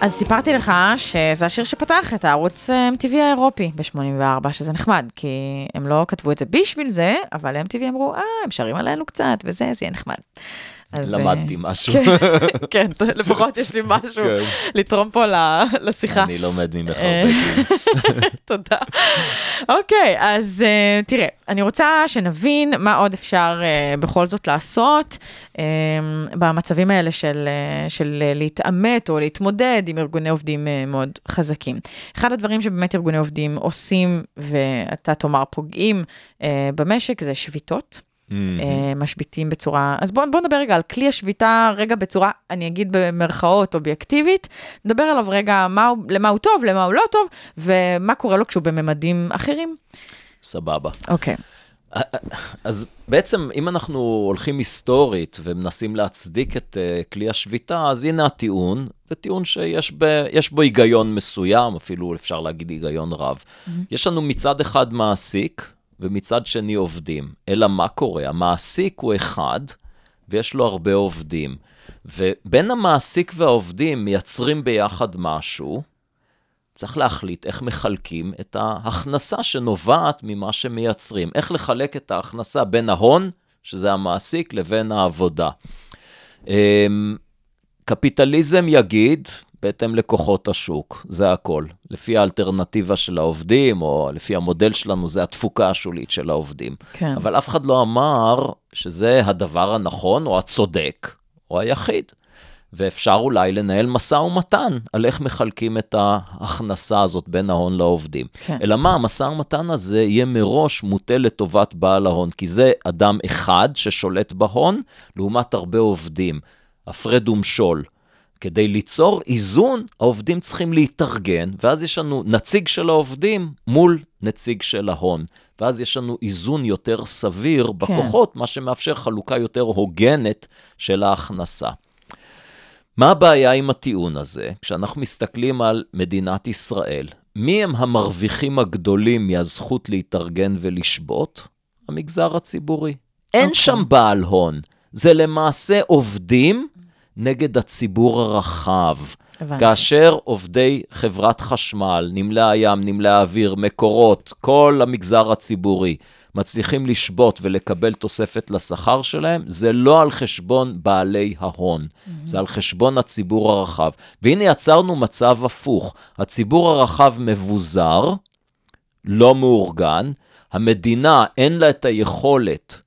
S1: אז סיפרתי לך שזה השיר שפתח את הערוץ אה, MTV האירופי ב-84, שזה נחמד, כי הם לא כתבו את זה בשביל זה, אבל MTV אמרו, אה, הם שרים עלינו קצת, וזה, זה יהיה נחמד. אז, אה,
S2: למדתי משהו.
S1: כן, כן, לפחות יש לי משהו
S2: כן.
S1: לתרום פה לשיחה.
S2: אני לומד ממך
S1: אה,
S2: הרבה דברים. (laughs)
S1: תודה. אוקיי, אז uh, תראה, אני רוצה שנבין מה עוד אפשר בכל זאת לעשות במצבים האלה של, של להתעמת או להתמודד עם ארגוני עובדים מאוד חזקים. אחד הדברים שבאמת ארגוני עובדים עושים, ואתה תאמר פוגעים במשק, זה שביתות. אה, משביתים בצורה, אז בואו בוא נדבר רגע על כלי השביתה, רגע בצורה, אני אגיד במרכאות אובייקטיבית, נדבר עליו רגע מה, למה הוא טוב, למה הוא לא טוב, ומה קורה לו כשהוא בממדים אחרים.
S2: סבבה.
S1: אוקיי.
S2: אז בעצם, אם אנחנו הולכים היסטורית ומנסים להצדיק את uh, כלי השביתה, אז הנה הטיעון, וטיעון שיש ב, בו היגיון מסוים, אפילו אפשר להגיד היגיון רב. Mm-hmm. יש לנו מצד אחד מעסיק, ומצד שני עובדים. אלא מה קורה? המעסיק הוא אחד, ויש לו הרבה עובדים. ובין המעסיק והעובדים מייצרים ביחד משהו, צריך להחליט איך מחלקים את ההכנסה שנובעת ממה שמייצרים. איך לחלק את ההכנסה בין ההון, שזה המעסיק, לבין העבודה. אמ, קפיטליזם יגיד, בהתאם לכוחות השוק, זה הכל. לפי האלטרנטיבה של העובדים, או לפי המודל שלנו, זה התפוקה השולית של העובדים.
S1: כן.
S2: אבל אף אחד לא אמר שזה הדבר הנכון, או הצודק, או היחיד. ואפשר אולי לנהל משא ומתן על איך מחלקים את ההכנסה הזאת בין ההון לעובדים.
S1: כן.
S2: אלא מה, המשא ומתן הזה יהיה מראש מוטה לטובת בעל ההון, כי זה אדם אחד ששולט בהון, לעומת הרבה עובדים. הפרד ומשול. כדי ליצור איזון, העובדים צריכים להתארגן, ואז יש לנו נציג של העובדים מול נציג של ההון. ואז יש לנו איזון יותר סביר בכוחות, מה שמאפשר חלוקה יותר הוגנת של ההכנסה. מה הבעיה עם הטיעון הזה? כשאנחנו מסתכלים על מדינת ישראל, מי הם המרוויחים הגדולים מהזכות להתארגן ולשבות? המגזר הציבורי. אין
S1: אוקיי.
S2: שם בעל הון. זה למעשה עובדים נגד הציבור הרחב.
S1: הבנתי.
S2: כאשר עובדי חברת חשמל, נמלי הים, נמלי האוויר, מקורות, כל המגזר הציבורי, מצליחים לשבות ולקבל תוספת לשכר שלהם, זה לא על חשבון בעלי ההון, זה על חשבון הציבור הרחב. והנה יצרנו מצב הפוך, הציבור הרחב מבוזר, לא מאורגן, המדינה אין לה את היכולת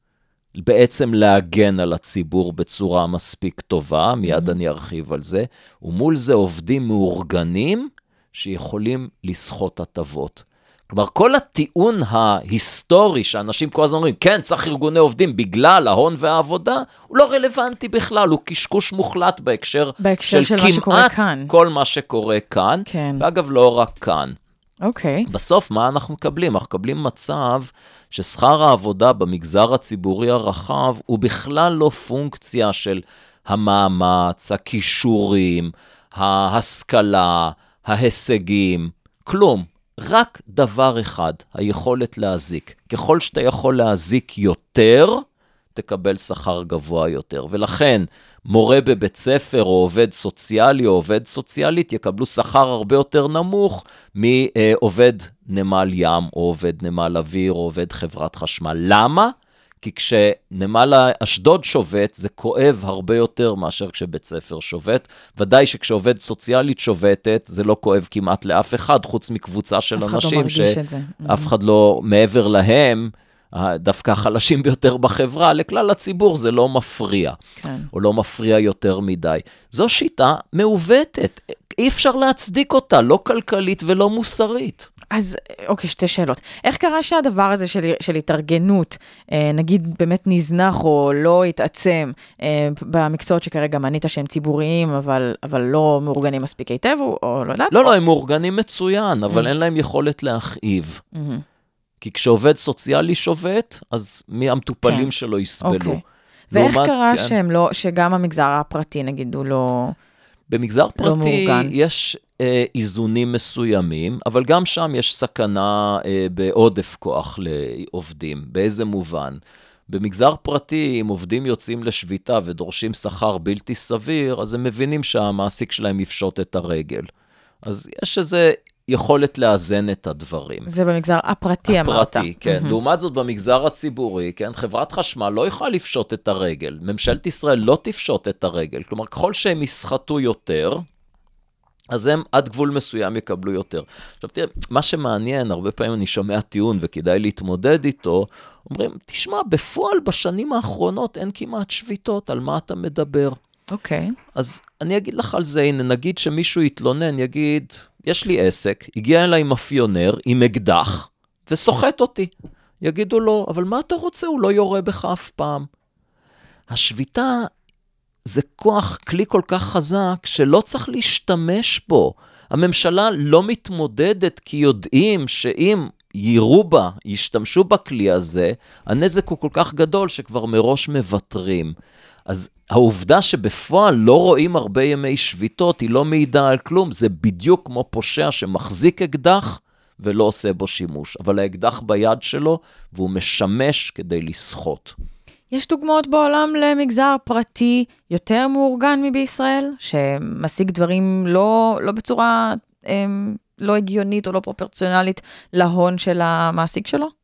S2: בעצם להגן על הציבור בצורה מספיק טובה, מיד אני ארחיב על זה, ומול זה עובדים מאורגנים שיכולים לסחוט הטבות. כלומר, כל הטיעון ההיסטורי שאנשים כל הזמן אומרים, כן, צריך ארגוני עובדים בגלל ההון והעבודה, הוא לא רלוונטי בכלל, הוא קשקוש מוחלט בהקשר,
S1: בהקשר של מה שקורה
S2: כמעט
S1: כאן.
S2: כל מה שקורה כאן,
S1: כן.
S2: ואגב, לא רק כאן.
S1: אוקיי.
S2: בסוף, מה אנחנו מקבלים? אנחנו מקבלים מצב ששכר העבודה במגזר הציבורי הרחב הוא בכלל לא פונקציה של המאמץ, הכישורים, ההשכלה, ההישגים, כלום. רק דבר אחד, היכולת להזיק. ככל שאתה יכול להזיק יותר, תקבל שכר גבוה יותר. ולכן, מורה בבית ספר, או עובד סוציאלי, או עובד סוציאלית, יקבלו שכר הרבה יותר נמוך מעובד נמל ים, או עובד נמל אוויר, או עובד חברת חשמל. למה? כי כשנמל אשדוד שובת, זה כואב הרבה יותר מאשר כשבית ספר שובת. ודאי שכשעובד סוציאלית שובתת, זה לא כואב כמעט לאף אחד, חוץ מקבוצה של
S1: אף אחד לא
S2: אנשים
S1: מרגיש את זה.
S2: שאף אחד לא, מעבר להם, דווקא החלשים ביותר בחברה, לכלל הציבור זה לא מפריע,
S1: כן.
S2: או לא מפריע יותר מדי. זו שיטה מעוותת, אי אפשר להצדיק אותה, לא כלכלית ולא מוסרית.
S1: אז אוקיי, שתי שאלות. איך קרה שהדבר הזה של, של התארגנות, אה, נגיד באמת נזנח או לא התעצם אה, במקצועות שכרגע מנית שהם ציבוריים, אבל, אבל לא מאורגנים מספיק היטב, או, או לא יודעת?
S2: לא,
S1: או...
S2: לא, הם מאורגנים מצוין, אבל אין להם יכולת להכאיב. כי כשעובד סוציאלי שובת, אז מי המטופלים
S1: כן.
S2: שלו יסבלו.
S1: אוקיי. ואיך
S2: לעומת-
S1: קרה
S2: כן.
S1: שהם לא, שגם המגזר הפרטי, נגיד, הוא לא...
S2: במגזר פרטי
S1: מאורגן.
S2: יש אה, איזונים מסוימים, אבל גם שם יש סכנה אה, בעודף כוח לעובדים. באיזה מובן? במגזר פרטי, אם עובדים יוצאים לשביתה ודורשים שכר בלתי סביר, אז הם מבינים שהמעסיק שלהם יפשוט את הרגל. אז יש איזו יכולת לאזן את הדברים.
S1: זה במגזר הפרטי, אמרת.
S2: הפרטי, כן. לעומת זאת, במגזר הציבורי, כן, חברת חשמל לא יכולה לפשוט את הרגל. ממשלת ישראל לא תפשוט את הרגל. כלומר, ככל שהם יסחטו יותר, אז הם עד גבול מסוים יקבלו יותר. עכשיו תראה, מה שמעניין, הרבה פעמים אני שומע טיעון וכדאי להתמודד איתו, אומרים, תשמע, בפועל בשנים האחרונות אין כמעט שביתות, על מה אתה מדבר?
S1: אוקיי.
S2: אז אני אגיד לך על זה, הנה, נגיד שמישהו יתלונן, יגיד, יש לי עסק, הגיע אליי מאפיונר עם אקדח וסוחט אותי. יגידו לו, אבל מה אתה רוצה? הוא לא יורה בך אף פעם. השביתה זה כוח, כלי כל כך חזק, שלא צריך להשתמש בו. הממשלה לא מתמודדת כי יודעים שאם יירו בה, ישתמשו בכלי הזה, הנזק הוא כל כך גדול שכבר מראש מוותרים. אז העובדה שבפועל לא רואים הרבה ימי שביתות, היא לא מעידה על כלום, זה בדיוק כמו פושע שמחזיק אקדח ולא עושה בו שימוש. אבל האקדח ביד שלו, והוא משמש כדי לסחוט.
S1: יש דוגמאות בעולם למגזר פרטי יותר מאורגן מבישראל, שמשיג דברים לא, לא בצורה הם, לא הגיונית או לא פרופורציונלית להון של המעסיק שלו?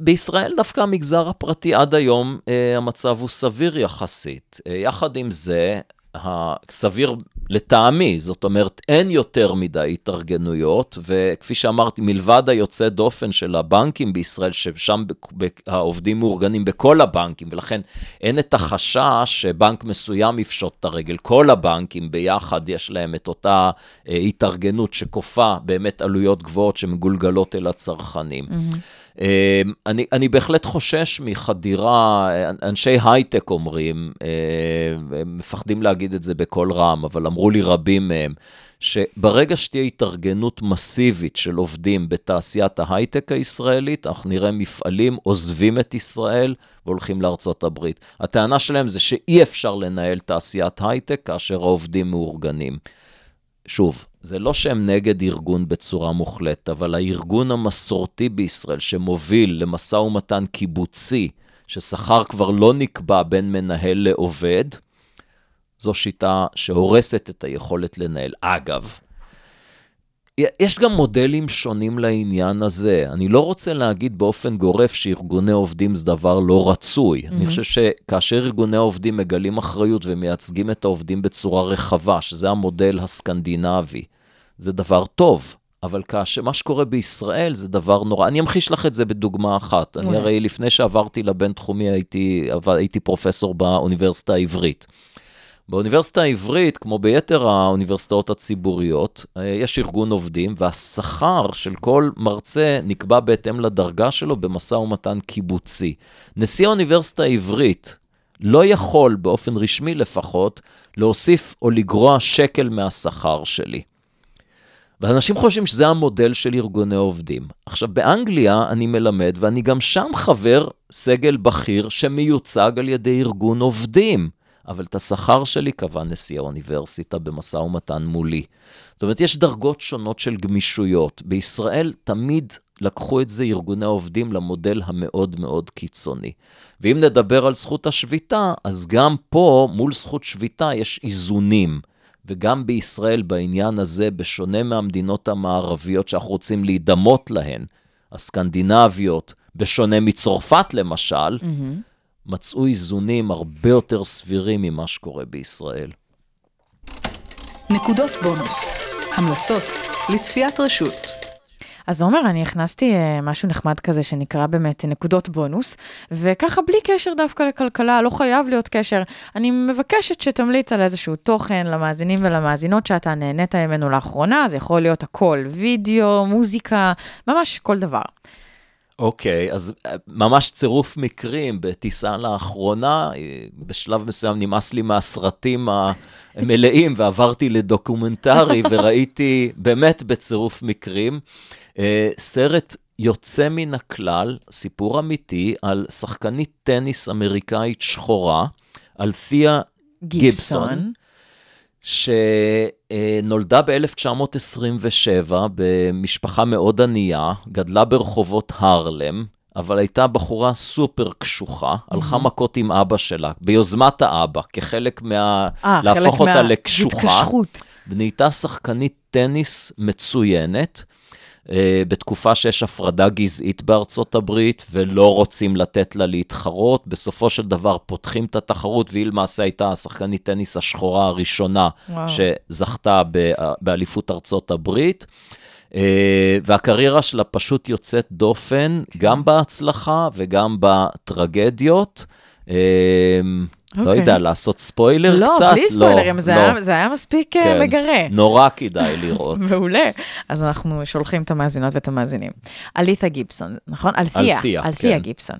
S2: בישראל דווקא המגזר הפרטי עד היום, אה, המצב הוא סביר יחסית. אה, יחד עם זה, הסביר לטעמי, זאת אומרת, אין יותר מדי התארגנויות, וכפי שאמרתי, מלבד היוצא דופן של הבנקים בישראל, ששם העובדים מאורגנים בכל הבנקים, ולכן אין את החשש שבנק מסוים יפשוט את הרגל. כל הבנקים ביחד יש להם את אותה אה, התארגנות שכופה באמת עלויות גבוהות שמגולגלות אל הצרכנים. אה, אני, אני בהחלט חושש מחדירה, אנשי הייטק אומרים, אה, הם מפחדים להגיד את זה בקול רם, אבל אמרו לי רבים מהם, שברגע שתהיה התארגנות מסיבית של עובדים בתעשיית ההייטק הישראלית, אנחנו נראה מפעלים עוזבים את ישראל והולכים לארצות הברית. הטענה שלהם זה שאי אפשר לנהל תעשיית הייטק כאשר העובדים מאורגנים. שוב, זה לא שהם נגד ארגון בצורה מוחלטת, אבל הארגון המסורתי בישראל שמוביל למשא ומתן קיבוצי, ששכר כבר לא נקבע בין מנהל לעובד, זו שיטה שהורסת את היכולת לנהל. אגב, יש גם מודלים שונים לעניין הזה. אני לא רוצה להגיד באופן גורף שארגוני עובדים זה דבר לא רצוי. Mm-hmm. אני חושב שכאשר ארגוני העובדים מגלים אחריות ומייצגים את העובדים בצורה רחבה, שזה המודל הסקנדינבי, זה דבר טוב. אבל כאשר מה שקורה בישראל זה דבר נורא. אני אמחיש לך את זה בדוגמה אחת. אני הרי לפני שעברתי לבינתחומי הייתי, הייתי פרופסור באוניברסיטה העברית. באוניברסיטה העברית, כמו ביתר האוניברסיטאות הציבוריות, אה, יש ארגון עובדים, והשכר של כל מרצה נקבע בהתאם לדרגה שלו במשא ומתן קיבוצי. נשיא האוניברסיטה העברית לא יכול, באופן רשמי לפחות, להוסיף או לגרוע שקל מהשכר שלי. ואנשים חושבים שזה המודל של ארגוני עובדים. עכשיו, באנגליה אני מלמד, ואני גם שם חבר סגל בכיר שמיוצג על ידי ארגון עובדים. אבל את השכר שלי קבע נשיא האוניברסיטה במשא ומתן מולי. זאת אומרת, יש דרגות שונות של גמישויות. בישראל תמיד לקחו את זה ארגוני העובדים למודל המאוד מאוד קיצוני. ואם נדבר על זכות השביתה, אז גם פה, מול זכות שביתה, יש איזונים. וגם בישראל, בעניין הזה, בשונה מהמדינות המערביות שאנחנו רוצים להידמות להן, הסקנדינביות, בשונה מצרפת למשל, mm-hmm. מצאו איזונים הרבה יותר סבירים ממה שקורה בישראל.
S6: נקודות בונוס, המלצות לצפיית רשות.
S8: אז עומר, אני הכנסתי uh, משהו נחמד כזה שנקרא באמת נקודות בונוס, וככה בלי קשר דווקא לכלכלה, לא חייב להיות קשר. אני מבקשת שתמליץ על איזשהו תוכן למאזינים ולמאזינות שאתה נהנית ממנו לאחרונה, זה יכול להיות הכל, וידאו, מוזיקה, ממש כל דבר.
S2: אוקיי, okay, אז אה, ממש צירוף מקרים בטיסה לאחרונה, אה, בשלב מסוים נמאס לי מהסרטים המלאים (laughs) ועברתי לדוקומנטרי וראיתי באמת בצירוף מקרים אה, סרט יוצא מן הכלל, סיפור אמיתי על שחקנית טניס אמריקאית שחורה, על תיה גיבסון. גיבסון. שנולדה ב-1927 במשפחה מאוד ענייה, גדלה ברחובות הרלם, אבל הייתה בחורה סופר קשוחה. הלכה מכות עם אבא שלה, ביוזמת האבא, כחלק מה... 아, להפוך אותה מה... לקשוחה. ונהייתה שחקנית טניס מצוינת. אה, בתקופה שיש הפרדה גזעית בארצות הברית ולא רוצים לתת לה להתחרות. בסופו של דבר פותחים את התחרות, והיא למעשה הייתה השחקנית טניס השחורה הראשונה וואו. שזכתה באליפות ארצות הברית. אה, והקריירה שלה פשוט יוצאת דופן, גם בהצלחה וגם בטרגדיות. לא אוקיי. יודע, לעשות ספוילר
S8: לא,
S2: קצת?
S8: לא, בלי ספוילרים, לא, זה, לא. היה, זה היה מספיק אה, כן, מגרה.
S2: נורא כדאי לראות. (laughs)
S8: מעולה. אז אנחנו שולחים את המאזינות ואת המאזינים. אליתה גיבסון, נכון? אלתיה. אלתיה, אלתיה כן. גיבסון.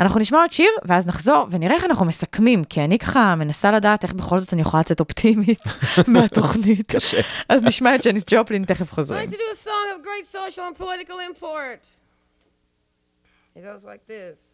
S8: אנחנו נשמע עוד שיר, ואז נחזור ונראה איך אנחנו מסכמים, כי אני ככה מנסה לדעת איך בכל זאת אני יכולה לצאת אופטימית (laughs) מהתוכנית.
S2: קשה.
S8: אז נשמע את ג'ניס ג'ופלין, תכף חוזרים. It goes like this.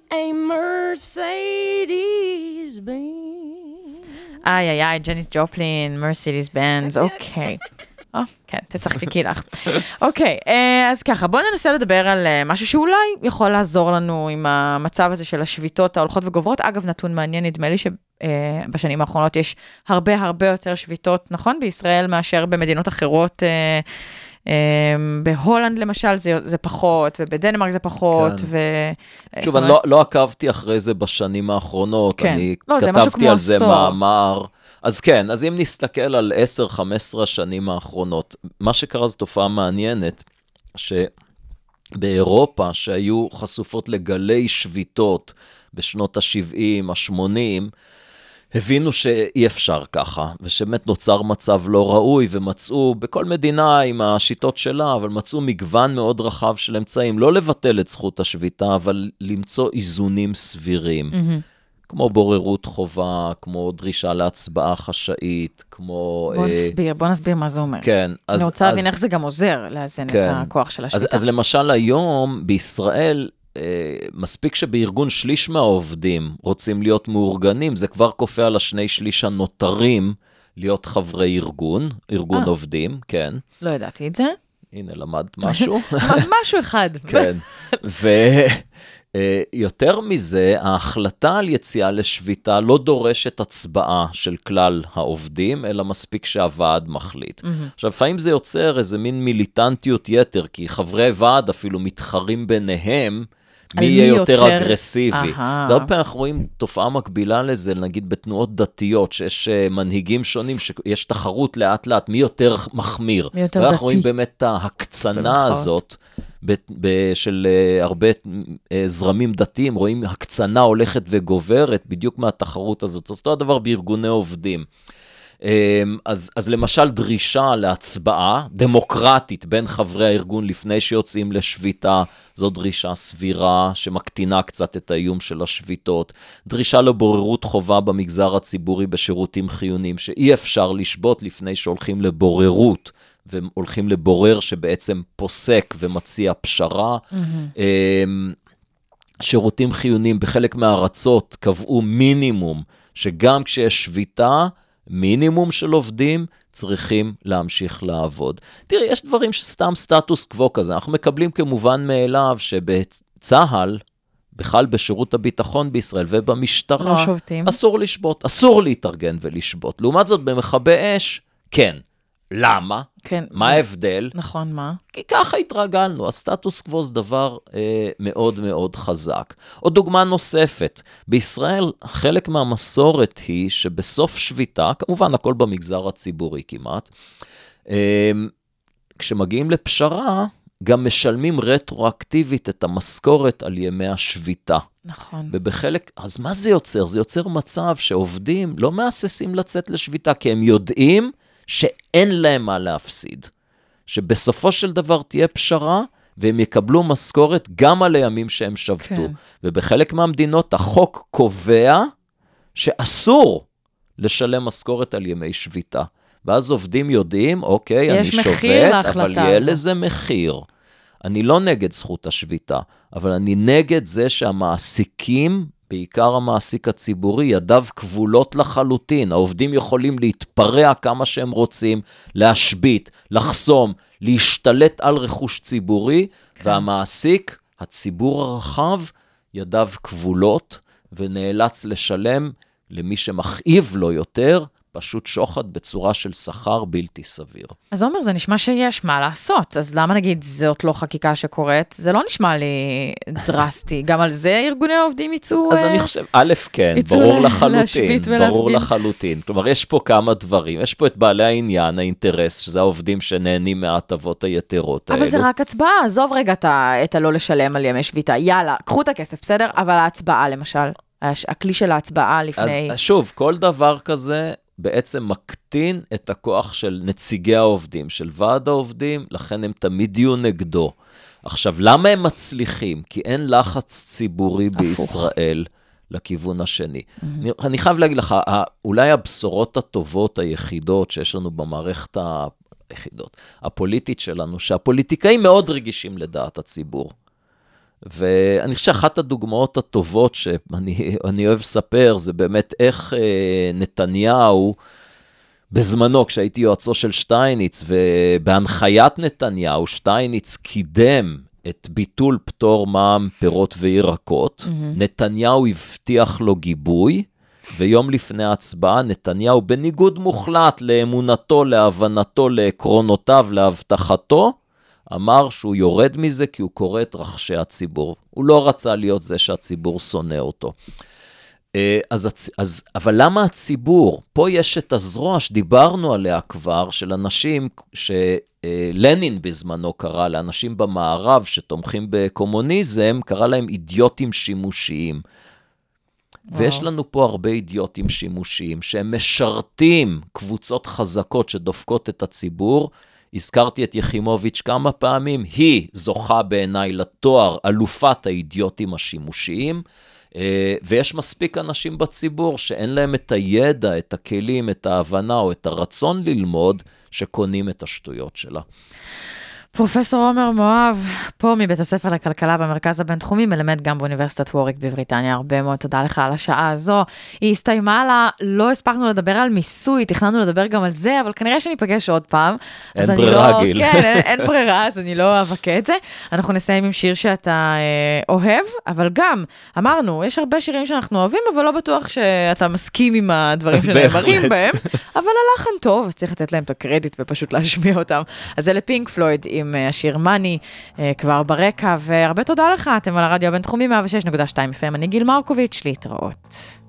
S8: a Mercedes Benz. איי איי איי, ג'ניס ג'ופלין, מרסידיס בנז, אוקיי.
S1: או, כן, תצחקקי לך. אוקיי, אה, אז ככה, בואו ננסה לדבר על אה, משהו שאולי יכול לעזור לנו עם המצב הזה של השביתות ההולכות וגוברות. אגב, נתון מעניין, נדמה לי שבשנים האחרונות יש הרבה הרבה יותר שביתות, נכון? בישראל מאשר במדינות אחרות. אה, בהולנד למשל זה, זה פחות, ובדנמרק זה פחות,
S2: כן.
S1: ו...
S2: שוב, אני לא, לא עקבתי אחרי זה בשנים האחרונות,
S1: כן.
S2: אני
S1: לא, זה
S2: כתבתי
S1: כמו
S2: על זה
S1: עשור.
S2: מאמר. אז כן, אז אם נסתכל על 10-15 השנים האחרונות, מה שקרה זו תופעה מעניינת, שבאירופה, שהיו חשופות לגלי שביתות בשנות ה-70, ה-80, הבינו שאי אפשר ככה, ושבאמת נוצר מצב לא ראוי, ומצאו בכל מדינה עם השיטות שלה, אבל מצאו מגוון מאוד רחב של אמצעים, לא לבטל את זכות השביתה, אבל למצוא איזונים סבירים.
S1: מהמם.
S2: כמו בוררות חובה, כמו דרישה להצבעה חשאית, כמו...
S1: בוא
S2: אה,
S1: נסביר, בוא נסביר מה זה אומר.
S2: כן, אז...
S1: אני רוצה
S2: אז-
S1: להבין איך זה גם עוזר לאזן את
S2: כן.
S1: הכוח של
S2: אז,
S1: השביתה.
S2: אז למשל היום בישראל, מספיק שבארגון שליש מהעובדים רוצים להיות מאורגנים, זה כבר כופה על השני שליש הנותרים להיות חברי ארגון, ארגון
S1: אה.
S2: עובדים, כן.
S1: לא ידעתי את זה.
S2: הנה, למדת משהו. (laughs)
S1: משהו אחד. (laughs)
S2: כן. ויותר מזה, ההחלטה על יציאה לשביתה לא דורשת הצבעה של כלל העובדים, אלא מספיק שהוועד מחליט. עכשיו, לפעמים זה יוצר איזה מין מיליטנטיות יתר, כי חברי ועד אפילו מתחרים ביניהם. מי יהיה יותר
S1: יותר-
S2: אגרסיבי.
S1: אהה.
S2: אז הרבה פעמים אנחנו רואים תופעה מקבילה לזה, נגיד בתנועות דתיות, שיש אה, מנהיגים שונים, שיש תחרות לאט לאט, מי יותר מחמיר.
S1: מי יותר
S2: ואנחנו
S1: דתי.
S2: רואים באמת את ההקצנה
S1: במרכאות.
S2: הזאת ב- ב- של אה, הרבה אה, זרמים דתיים, רואים הקצנה הולכת וגוברת בדיוק מהתחרות הזאת. אז אותו הדבר בארגוני עובדים. אמ, אז, אז למשל דרישה להצבעה דמוקרטית בין חברי הארגון לפני שיוצאים לשביתה, זו דרישה סבירה שמקטינה קצת את האיום של השביתות. דרישה לבוררות חובה במגזר הציבורי בשירותים חיוניים, שאי אפשר לשבות לפני שהולכים לבוררות. והולכים לבורר שבעצם פוסק ומציע פשרה. אמ, שירותים חיוניים בחלק מהארצות קבעו מינימום, שגם כשיש שביתה, מינימום של עובדים צריכים להמשיך לעבוד. תראי, יש דברים שסתם סטטוס קוו כזה, אנחנו מקבלים כמובן מאליו שבצה"ל, בכלל בשירות הביטחון בישראל ובמשטרה,
S1: לא שובתים.
S2: אסור לשבות, אסור להתארגן ולשבות. לעומת זאת, במכבי אש, כן. למה?
S1: כן.
S2: מה ההבדל?
S1: נכון, מה?
S2: כי ככה התרגלנו, הסטטוס קוו זה דבר אה, מאוד מאוד חזק. עוד דוגמה נוספת, בישראל חלק מהמסורת היא שבסוף שביתה, כמובן הכל במגזר הציבורי כמעט, אה, כשמגיעים לפשרה, גם משלמים רטרואקטיבית את המשכורת על ימי השביתה.
S1: נכון.
S2: ובחלק, אז מה זה יוצר? זה יוצר מצב שעובדים לא מהססים לצאת לשביתה, כי הם יודעים שאין להם מה להפסיד. שבסופו של דבר תהיה פשרה, והם יקבלו משכורת גם על הימים שהם שבתו.
S1: כן.
S2: ובחלק מהמדינות החוק קובע שאסור לשלם משכורת על ימי שביתה. ואז עובדים יודעים, אוקיי, אני שובת, אבל יהיה
S1: הזו.
S2: לזה מחיר. אני לא נגד זכות השביתה, אבל אני נגד זה שהמעסיקים, בעיקר המעסיק הציבורי, ידיו כבולות לחלוטין. העובדים יכולים להתפרע כמה שהם רוצים, להשבית, לחסום, להשתלט על רכוש ציבורי,
S1: כן.
S2: והמעסיק, הציבור הרחב, ידיו כבולות, ונאלץ לשלם למי שמכאיב לו יותר, פשוט שוחד בצורה של שכר בלתי סביר.
S1: אז עומר, זה נשמע שיש מה לעשות, אז למה נגיד זאת לא חקיקה שקורית? זה לא נשמע לי דרסטי. גם על זה ארגוני העובדים יצאו...
S2: אז
S1: אה,
S2: אני חושב, א', כן, ברור
S1: לה-
S2: לחלוטין, ברור
S1: ולהפגין.
S2: לחלוטין. כלומר, יש פה כמה דברים. יש פה את בעלי העניין, האינטרס, שזה העובדים שנהנים מההטבות היתרות האלו.
S1: אבל זה רק הצבעה, עזוב רגע את ה- את הלא לשלם על ימי שביתה, יאללה, קחו את הכסף, בסדר? אבל ההצבעה למשל, הכלי של ההצבעה
S2: אז
S1: לפני...
S2: שוב, כל דבר כזה בעצם מקטין את הכוח של נציגי העובדים, של ועד העובדים, לכן הם תמיד יהיו נגדו. עכשיו, למה הם מצליחים? כי אין לחץ ציבורי
S1: הפוך.
S2: בישראל לכיוון השני. אני, אני חייב להגיד לך, אולי הבשורות הטובות היחידות שיש לנו במערכת. היחידות, הפוליטית שלנו, שהפוליטיקאים מאוד רגישים לדעת הציבור. ואני חושב שאחת הדוגמאות הטובות שאני אני אוהב לספר, זה באמת איך אה, נתניהו בזמנו, כשהייתי יועצו של שטייניץ, ובהנחיית נתניהו, שטייניץ קידם את ביטול פטור מע"מ פירות וירקות. נתניהו הבטיח לו גיבוי, ויום לפני ההצבעה, נתניהו, בניגוד מוחלט לאמונתו, להבנתו, לעקרונותיו, להבטחתו, אמר שהוא יורד מזה כי הוא קורא את רחשי הציבור. הוא לא רצה להיות זה שהציבור שונא אותו. אה, אז, אז, אבל למה הציבור? פה יש את הזרוע שדיברנו עליה כבר, של אנשים שלנין בזמנו קרא לאנשים במערב שתומכים בקומוניזם, קרא להם אידיוטים שימושיים. ויש לנו פה הרבה אידיוטים שימושיים, שהם משרתים קבוצות חזקות שדופקות את הציבור. הזכרתי את יחימוביץ' כמה פעמים, היא זוכה בעיניי לתואר אלופת האידיוטים השימושיים. אה, ויש מספיק אנשים בציבור שאין להם את הידע, את הכלים, את ההבנה או את הרצון ללמוד, שקונים את השטויות שלה.
S1: פרופסור עומר מואב, פה מבית הספר לכלכלה במרכז הבינתחומי, מלמד גם באוניברסיטת ווריק בבריטניה. הרבה מאוד תודה לך על השעה הזו. היא הסתיימה לה, לא הספקנו לדבר על מיסוי, תכננו לדבר גם על זה, אבל כנראה שניפגש עוד פעם.
S2: אין ברירה,
S1: לא,
S2: גיל.
S1: כן, אין, אין ברירה, אז אני לא אבכה את זה. אנחנו נסיים עם שיר שאתה אה, אוהב, אבל גם, אמרנו, יש הרבה שירים שאנחנו אוהבים, אבל לא בטוח שאתה מסכים עם הדברים (laughs) שנאמרים. בהם. אבל הלחן טוב, אז צריך לתת להם את הקרדיט ופשוט להשמיע אותם. אז זה לפינק פלויד עם אה, השיר מאני כבר ברקע, והרבה תודה לך, אתם על הרדיו הבינתחומי 106.2 FM, אני גיל מרקוביץ', להתראות.